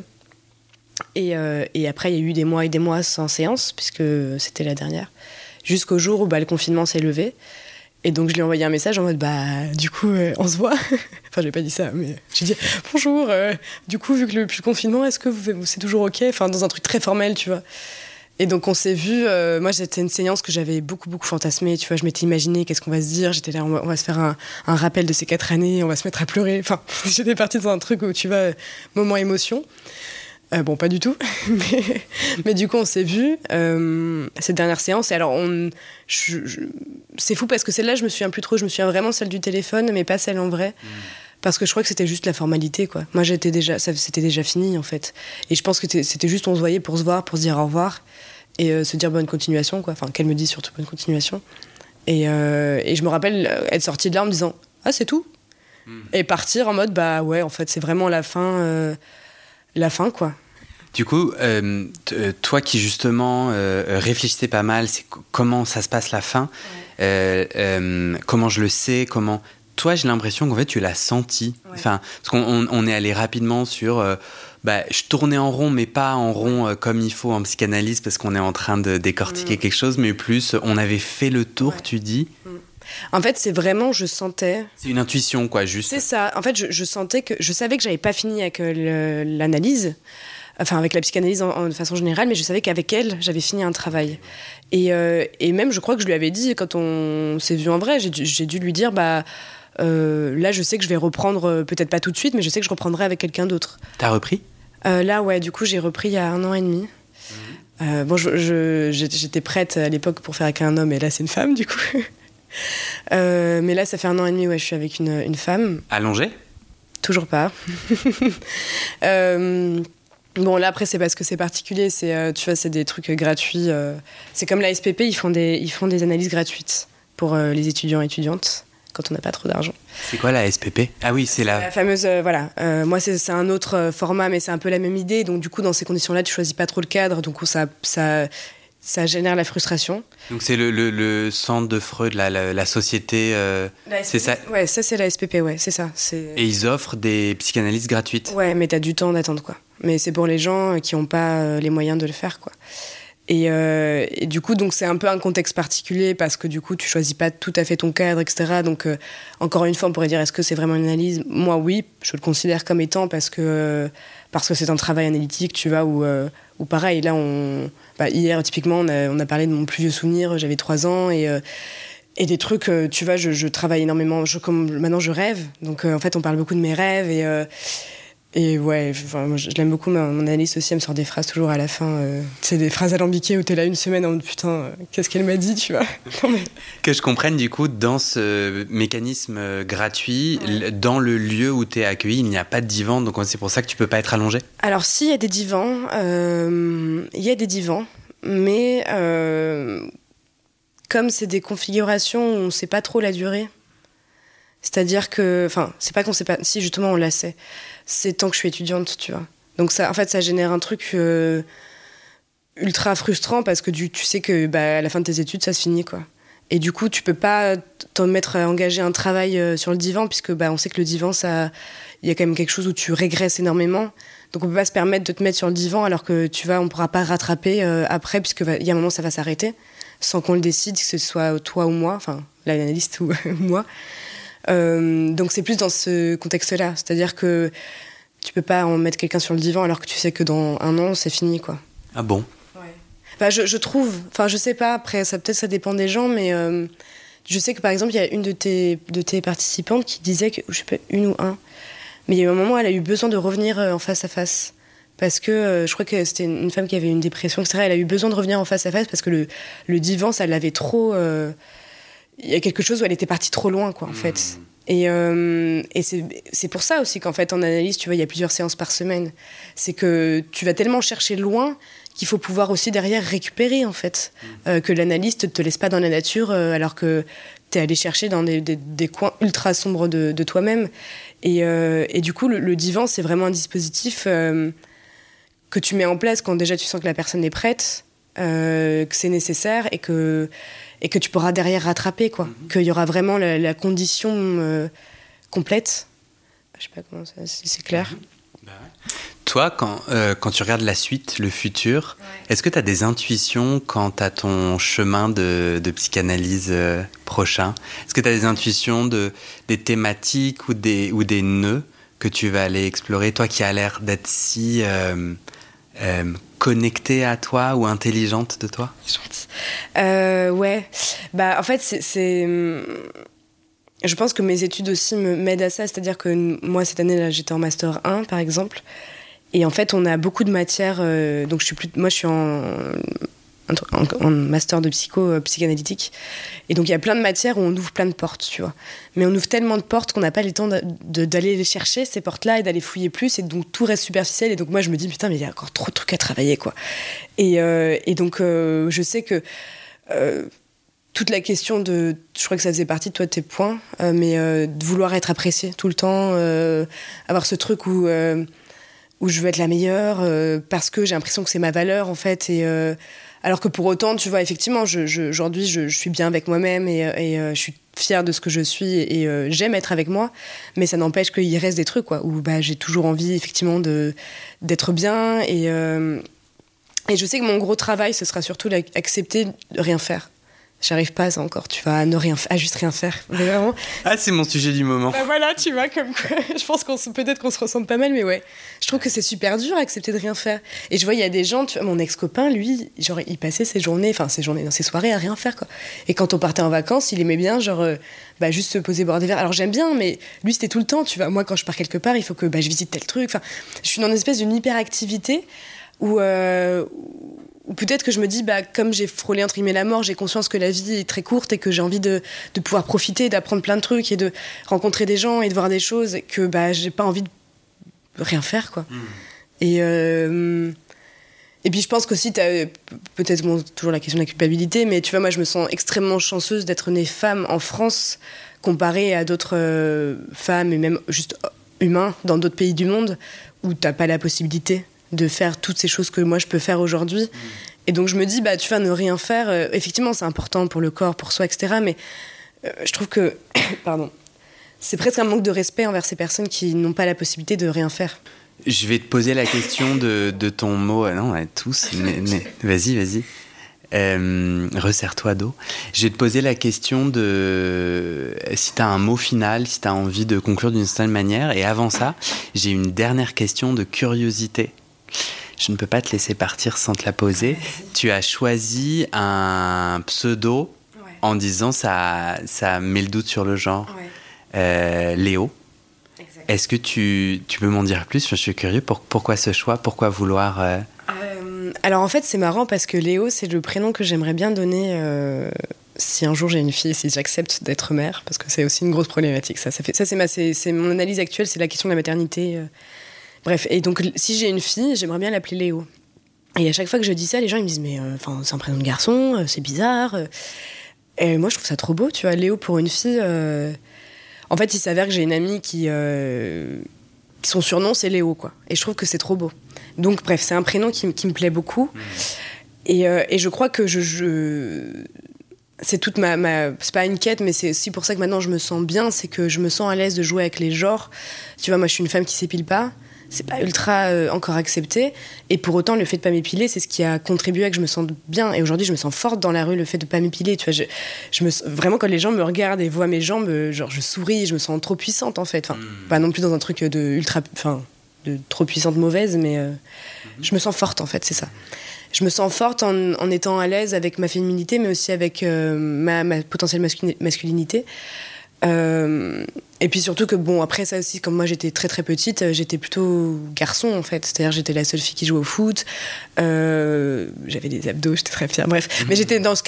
Et, euh, et, après, il y a eu des mois et des mois sans séance, puisque c'était la dernière. Jusqu'au jour où bah, le confinement s'est levé. Et donc je lui ai envoyé un message en mode bah du coup euh, on se voit. enfin j'ai pas dit ça mais j'ai dit bonjour. Euh, du coup vu que le plus confinement est-ce que vous, c'est toujours ok? Enfin dans un truc très formel tu vois. Et donc on s'est vu. Euh, moi c'était une séance que j'avais beaucoup beaucoup fantasmé. Tu vois je m'étais imaginé qu'est-ce qu'on va se dire. J'étais là on va, se faire un, rappel de ces quatre années. On va se mettre à pleurer. Enfin j'étais partie dans un truc où tu vois moment émotion. Euh, bon, pas du tout. mais, du coup, on s'est vu euh, cette dernière séance. Et alors, on, c'est fou parce que celle-là, je me souviens plus trop. Je me souviens vraiment celle du téléphone, mais pas celle en vrai. Mm. Parce que je crois que c'était juste la formalité, quoi. Moi, j'étais déjà, c'était déjà fini, en fait. Et je pense que c'était juste, on se voyait pour se voir, pour se dire au revoir et euh, se dire bonne continuation, quoi. Enfin, qu'elle me dise surtout bonne continuation. Et, et, je me rappelle être sortie de là en me disant Ah, c'est tout mm. Et partir en mode Bah ouais, en fait, c'est vraiment la fin la fin, quoi. Du coup, euh, euh, toi qui justement euh, réfléchissais pas mal, c'est comment ça se passe la fin, comment je le sais, comment. Toi, j'ai l'impression qu'en fait, tu l'as senti. Enfin, parce qu'on on est allé rapidement sur. bah, je tournais en rond, mais pas en rond comme il faut en psychanalyse, parce qu'on est en train de décortiquer mm. quelque chose, mais plus, on avait fait le tour, tu dis. Mm. En fait, c'est vraiment, je sentais. C'est une intuition, quoi, juste. C'est ça. En fait, je, sentais que. Je savais que j'avais pas fini avec euh, l'analyse, enfin, avec la psychanalyse en, de façon générale, mais je savais qu'avec elle, j'avais fini un travail. Et, euh, et, même, je crois que je lui avais dit, quand on s'est vu en vrai, j'ai dû, lui dire, bah. Euh, là, je sais que je vais reprendre, peut-être pas tout de suite, mais je sais que je reprendrai avec quelqu'un d'autre. T'as repris? Là, ouais, du coup, j'ai repris il y a un an et demi. Mmh. bon, j'étais prête à l'époque pour faire avec un homme, et là, c'est une femme, du coup. Euh, mais là, ça fait un an et demi, ouais, je suis avec une, une femme. Allongée? Toujours pas. euh, bon, là, après, c'est parce que c'est particulier. C'est, euh, tu vois, c'est des trucs gratuits. C'est comme la SPP, ils font des, ils font des analyses gratuites pour les étudiants et étudiantes quand on n'a pas trop d'argent. C'est quoi la SPP Ah oui, c'est la... la... fameuse, voilà. moi, c'est un autre format, mais c'est un peu la même idée. Donc, du coup, dans ces conditions-là, tu choisis pas trop le cadre. Donc, ça, ça, ça génère la frustration. Donc c'est le, le, centre de Freud, la, la, société, euh, c'est ça Ouais, ça c'est la SPP, ouais, c'est ça. Et ils offrent des psychanalystes gratuites Ouais, mais t'as du temps d'attendre, quoi. Mais c'est pour les gens qui n'ont pas euh, les moyens de le faire, quoi. Et, euh, et, du coup, donc c'est un peu un contexte particulier parce que du coup, tu choisis pas tout à fait ton cadre, etc. Donc, encore une fois, on pourrait dire est-ce que c'est vraiment une analyse? Moi, oui, je le considère comme étant parce que parce que c'est un travail analytique, tu vois, où, où pareil, là, on, bah, hier, typiquement, on a, parlé de mon plus vieux souvenir, j'avais 3 ans, et, euh, et des trucs, tu vois, je, travaille énormément. Je, comme maintenant, je rêve. Donc, en fait, on parle beaucoup de mes rêves. Et, et ouais, je, l'aime beaucoup. Mon analyste aussi, elle me sort des phrases toujours à la fin. Euh, c'est des phrases alambiquées où t'es là une semaine en mode putain, euh, qu'est-ce qu'elle m'a dit, tu vois. Que je comprenne, du coup, dans ce mécanisme euh, gratuit, dans le lieu où t'es accueilli, il n'y a pas de divan, donc c'est pour ça que tu peux pas être allongé? Alors, si, il y a des divans. Il y a des divans, mais comme c'est des configurations où on sait pas trop la durée. C'est-à-dire que, enfin, c'est pas qu'on sait pas, si justement on la sait c'est tant que je suis étudiante, tu vois. Donc ça, en fait, ça génère un truc euh, ultra frustrant parce que tu, sais que bah, à la fin de tes études, ça se finit, quoi. Et du coup, tu peux pas t'en mettre à engager un travail euh, sur le divan puisque bah, on sait que le divan, ça, il y a quand même quelque chose où tu régresses énormément. Donc on peut pas se permettre de te mettre sur le divan alors que tu vas, on pourra pas rattraper euh, après puisque il y a un moment ça va s'arrêter sans qu'on le décide, que ce soit toi ou moi, enfin l'analyste ou moi. Euh, donc c'est plus dans ce contexte-là, c'est-à-dire que tu peux pas en mettre quelqu'un sur le divan alors que tu sais que dans un an c'est fini quoi. Ah bon? Ouais. je, trouve, enfin je sais pas, après ça peut-être ça dépend des gens, mais euh, je sais que par exemple il y a une de tes, de tes participantes qui disait que, je sais pas, une ou un, mais il y a eu un moment elle a eu besoin de revenir euh, en face à face. Parce que je crois que c'était une femme qui avait une dépression, etc. Elle a eu besoin de revenir en face à face parce que le, le divan, ça l'avait trop il y a quelque chose où elle était partie trop loin, quoi, en fait. Hmm. Et, euh, et c'est pour ça aussi qu'en fait, en analyse, tu vois, il y a plusieurs séances par semaine. C'est que tu vas tellement chercher loin qu'il faut pouvoir aussi derrière récupérer, en fait. Hmm. Euh, que l'analyste ne te laisse pas dans la nature euh, alors que tu es allé chercher dans des, des, coins ultra sombres de, de toi-même. Et, et, du coup, le, le divan, c'est vraiment un dispositif que tu mets en place quand déjà tu sens que la personne est prête, que c'est nécessaire et que et que tu pourras derrière rattraper, quoi. Mhm. Qu'il y aura vraiment la, condition euh, complète. Je sais pas comment ça, si c'est clair. Mhm. Bah Toi, quand, euh, quand tu regardes la suite, le futur, est-ce que tu as des intuitions quant à ton chemin de, de psychanalyse euh, prochain? Est-ce que tu as des intuitions de, des thématiques ou des, ou des nœuds que tu vas aller explorer? Toi qui as l'air d'être si connectée à toi ou intelligente de toi? Euh, Ouais. Bah, en fait, c'est. Hum, je pense que mes études aussi m'aident à ça. C'est-à-dire que moi, cette année, j'étais en Master 1, par exemple. Et en fait, on a beaucoup de matières. Euh, donc, je suis plus, moi, je suis en en, master de psycho euh, psychanalytique. Et donc il y a plein de matières où on ouvre plein de portes, tu vois. Mais on ouvre tellement de portes qu'on n'a pas le temps d'aller les chercher, ces portes-là, et d'aller fouiller plus. Et donc tout reste superficiel. Et donc moi je me dis, putain, mais il y a encore trop de trucs à travailler, quoi. Et, euh, donc euh, je sais que toute la question de, je crois que ça faisait partie de toi tes points, mais de vouloir être apprécié tout le temps, avoir ce truc où où je veux être la meilleure parce que j'ai l'impression que c'est ma valeur en fait et alors que pour autant, tu vois, effectivement, aujourd'hui, je, suis bien avec moi-même et, euh, je suis fière de ce que je suis et, euh, j'aime être avec moi. Mais ça n'empêche qu'il reste des trucs, quoi, où bah, j'ai toujours envie, effectivement, d'être bien. Et, euh, et je sais que mon gros travail, ce sera surtout d'accepter de rien faire. J'arrive pas encore, tu vas ne rien, à juste rien faire, vraiment. Ah, c'est mon sujet du moment. Bah voilà, tu vois, comme quoi, je pense qu'on peut-être qu'on se ressemble pas mal, mais ouais. Je trouve que c'est super dur accepter de rien faire. Et je vois, il y a des gens, tu vois, mon ex-copain, lui, genre, il passait ses journées, enfin, ses journées, dans ses soirées à rien faire, quoi. Et quand on partait en vacances, il aimait bien, genre, euh, bah, juste se poser boire des verres. Alors j'aime bien, mais lui, c'était tout le temps, tu vois. Moi, quand je pars quelque part, il faut que bah, je visite tel truc. Enfin, je suis dans une espèce d'une hyperactivité où, euh, ou peut-être que je me dis, bah, comme j'ai frôlé entre guillemets la mort, j'ai conscience que la vie est très courte et que j'ai envie de, de pouvoir profiter, d'apprendre plein de trucs et de rencontrer des gens et de voir des choses, et que bah, j'ai pas envie de rien faire. quoi. Hmm. Et, euh, et puis je pense qu'aussi, as peut-être toujours la question de la culpabilité, mais tu vois, moi je me sens extrêmement chanceuse d'être née femme en France comparée à d'autres euh, femmes et même juste humains dans d'autres pays du monde où t'as pas la possibilité de faire toutes ces choses que moi je peux faire aujourd'hui. Et donc je me dis, bah, tu vas ne rien faire. Euh, effectivement, c'est important pour le corps, pour soi, etc. Mais euh, je trouve que, pardon, c'est presque un manque de respect envers ces personnes qui n'ont pas la possibilité de rien faire. Je vais te poser la question de, de ton mot. Euh, non, tous. vas-y, vas-y. Resserre-toi d'eau. Je vais te poser la question de si tu as un mot final, si tu as envie de conclure d'une certaine manière. Et avant ça, j'ai une dernière question de curiosité je ne peux pas te laisser partir sans te la poser. Tu as choisi un pseudo en disant ça, ça met le doute sur le genre. Euh, Léo, est-ce que tu, tu peux m'en dire plus? Je suis curieux. Pour, pourquoi ce choix? Pourquoi vouloir euh, Alors en fait, c'est marrant parce que Léo, c'est le prénom que j'aimerais bien donner si un jour j'ai une fille, si j'accepte d'être mère, parce que c'est aussi une grosse problématique. Ça, ça, fait, ça c'est, c'est, mon analyse actuelle, c'est la question de la maternité. Bref, et donc si j'ai une fille, j'aimerais bien l'appeler Léo. Et à chaque fois que je dis ça, les gens ils me disent mais euh, c'est un prénom de garçon, euh, c'est bizarre. Et moi je trouve ça trop beau, tu vois, Léo pour une fille. Euh, en fait, il s'avère que j'ai une amie qui, son surnom c'est Léo quoi. Et je trouve que c'est trop beau. Donc bref, c'est un prénom qui, me plaît beaucoup. Mmh. Et, et, je crois que je, je c'est toute ma, ma c'est pas une quête mais c'est aussi pour ça que maintenant je me sens bien c'est que je me sens à l'aise de jouer avec les genres tu vois moi je suis une femme qui s'épile pas c'est pas ultra euh, encore accepté. Et pour autant, le fait de pas m'épiler, c'est ce qui a contribué à que je me sente bien. Et aujourd'hui, je me sens forte dans la rue, le fait de pas m'épiler. Tu vois, je, je, me, vraiment, quand les gens me regardent et voient mes jambes, euh, genre, je souris, je me sens trop puissante, en fait. Enfin, hmm. pas non plus dans un truc de ultra, enfin, de trop puissante mauvaise, mais euh, hmm. je me sens forte, en fait, c'est ça. Je me sens forte en, en étant à l'aise avec ma féminité, mais aussi avec ma, ma, potentielle masculinité. Euh, et puis surtout que, bon, après ça aussi, comme moi j'étais très très petite, euh, j'étais plutôt garçon en fait. C'est-à-dire j'étais la seule fille qui jouait au foot. Euh, j'avais des abdos, j'étais très fière. Bref, mais j'étais dans ce,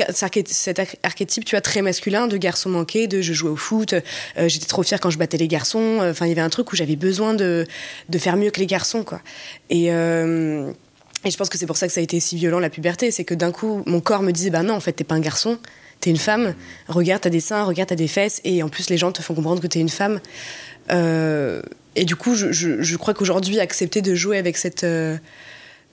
cet archétype, tu vois, très masculin de garçon manqué, de je jouais au foot. j'étais trop fière quand je battais les garçons. Enfin, il y avait un truc où j'avais besoin de, de faire mieux que les garçons, quoi. Et. et je pense que c'est pour ça que ça a été si violent la puberté, c'est que d'un coup mon corps me disait bah non en fait t'es pas un garçon, t'es une femme, regarde t'as des seins, regarde t'as des fesses, et en plus les gens te font comprendre que t'es une femme. Euh, et du coup, je, je, crois qu'aujourd'hui, accepter de jouer avec cette, euh,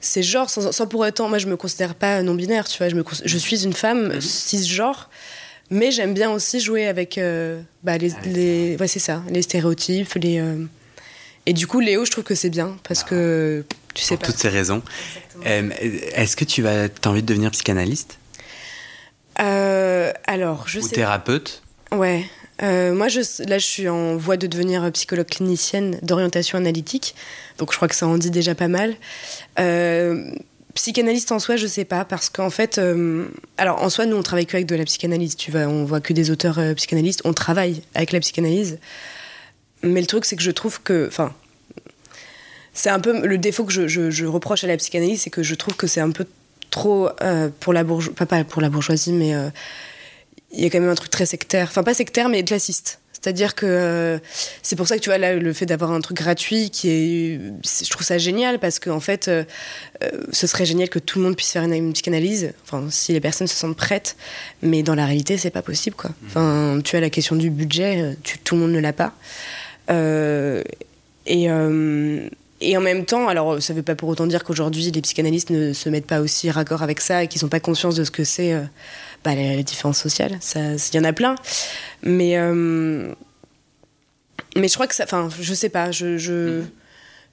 ces genres, sans, sans, pour autant, moi je me considère pas non-binaire, tu vois, je, me, je suis une femme mhm. cisgenre, mais j'aime bien aussi jouer avec euh, bah, les, les ouais, c'est ça, les stéréotypes, les. Et du coup, Léo, je trouve que c'est bien parce que tu sais pour toutes ces raisons. Est-ce que tu vas, as envie de devenir psychanalyste? Euh, alors, je Ou thérapeute Ouais. Euh, moi, je, là, je suis en voie de devenir psychologue clinicienne d'orientation analytique. Donc, je crois que ça en dit déjà pas mal. Euh, psychanalyste en soi, je sais pas, parce qu'en fait, alors en soi, nous, on travaille que avec de la psychanalyse. Tu vois, on voit que des auteurs psychanalystes. On travaille avec la psychanalyse. Mais le truc, c'est que je trouve que, enfin, c'est un peu le défaut que je, je reproche à la psychanalyse, c'est que je trouve que c'est un peu trop euh, pour la bourgeoisie, pas, pour la bourgeoisie, mais euh, il y a quand même un truc très sectaire, enfin pas sectaire, mais classiste. C'est-à-dire que euh, c'est pour ça que tu vois là le fait d'avoir un truc gratuit qui est, je trouve ça génial parce qu'en en fait ce serait génial que tout le monde puisse faire une, psychanalyse, enfin si les personnes se sentent prêtes, mais dans la réalité c'est pas possible quoi. Mmh. Enfin tu as la question du budget, tout le monde ne l'a pas. et et en même temps, alors ça ne veut pas pour autant dire qu'aujourd'hui les psychanalystes ne se mettent pas aussi raccord avec ça et qu'ils n'ont pas conscience de ce que c'est euh, bah, la, différence sociale. Il y en a plein. Mais, euh, mais je crois que ça. Enfin, je sais pas. Je, je...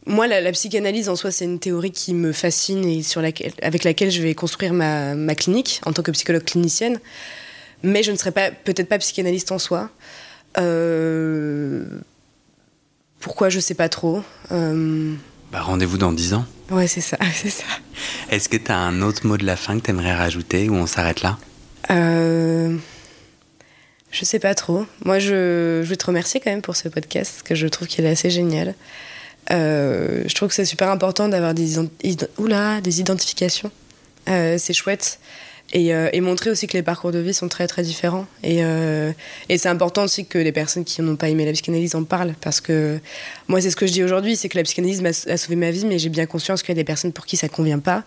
Moi, la, psychanalyse en soi, c'est une théorie qui me fascine et sur laquelle, avec laquelle je vais construire ma, ma clinique en tant que psychologue clinicienne. Mais je ne serai pas, peut-être pas psychanalyste en soi. Euh pourquoi, je sais pas trop. Euh, bah, rendez-vous dans 10 ans. Ouais, c'est ça, c'est ça. Est-ce que tu as un autre mot de la fin que tu aimerais rajouter ou on s'arrête là? Euh... Je sais pas trop. Moi, je, je veux te remercier quand même pour ce podcast, que je trouve qu'il est assez génial. Euh, je trouve que c'est super important d'avoir des, Oula, des identifications. Euh, c'est chouette. Euh, et, montrer aussi que les parcours de vie sont très très différents. Et, euh, et c'est important aussi que les personnes qui n'ont pas aimé la psychanalyse en parlent, parce que moi c'est ce que je dis aujourd'hui, c'est que la psychanalyse a sauvé ma vie, mais j'ai bien conscience qu'il y a des personnes pour qui ça ne convient pas.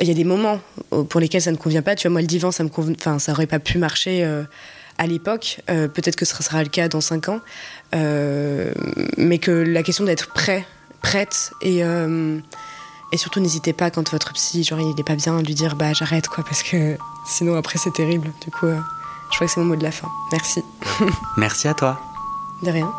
Il y a des moments pour lesquels ça ne convient pas. Tu vois, moi le divan, ça me enfin ça aurait pas pu marcher. Euh, à l'époque, peut-être que ce sera le cas dans 5 ans, mais que la question d'être prêt, prête et et surtout, n'hésitez pas quand votre psy, genre, il est pas bien, de lui dire bah j'arrête quoi, parce que sinon après c'est terrible. Du coup, euh, je crois que c'est mon mot de la fin. Merci. Merci à toi. De rien.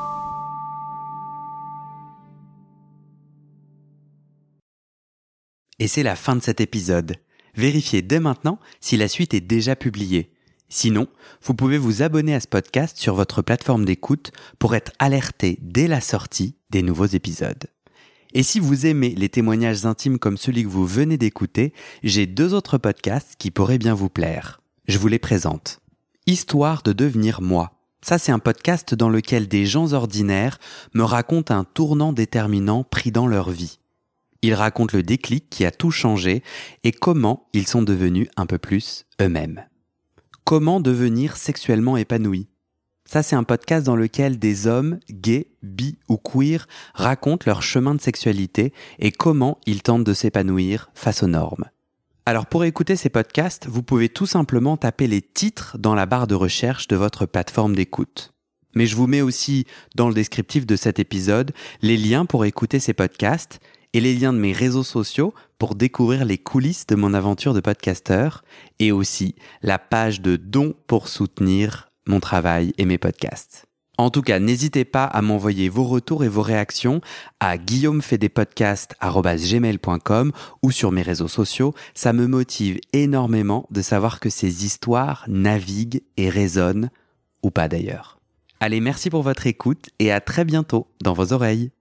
Et c'est la fin de cet épisode. Vérifiez dès maintenant si la suite est déjà publiée. Sinon, vous pouvez vous abonner à ce podcast sur votre plateforme d'écoute pour être alerté dès la sortie des nouveaux épisodes. Et si vous aimez les témoignages intimes comme celui que vous venez d'écouter, j'ai deux autres podcasts qui pourraient bien vous plaire. Je vous les présente. Histoire de devenir moi. Ça, c'est un podcast dans lequel des gens ordinaires me racontent un tournant déterminant pris dans leur vie. Ils racontent le déclic qui a tout changé et comment ils sont devenus un peu plus eux-mêmes. Comment devenir sexuellement épanoui? Ça, c'est un podcast dans lequel des hommes, gays, bi ou queer, racontent leur chemin de sexualité et comment ils tentent de s'épanouir face aux normes. Alors pour écouter ces podcasts, vous pouvez tout simplement taper les titres dans la barre de recherche de votre plateforme d'écoute. Mais je vous mets aussi dans le descriptif de cet épisode les liens pour écouter ces podcasts et les liens de mes réseaux sociaux pour découvrir les coulisses de mon aventure de podcasteur et aussi la page de dons pour soutenir mon travail et mes podcasts. En tout cas, n'hésitez pas à m'envoyer vos retours et vos réactions à guillaumefedepodcast.com ou sur mes réseaux sociaux. Ça me motive énormément de savoir que ces histoires naviguent et résonnent, ou pas d'ailleurs. Allez, merci pour votre écoute et à très bientôt dans vos oreilles.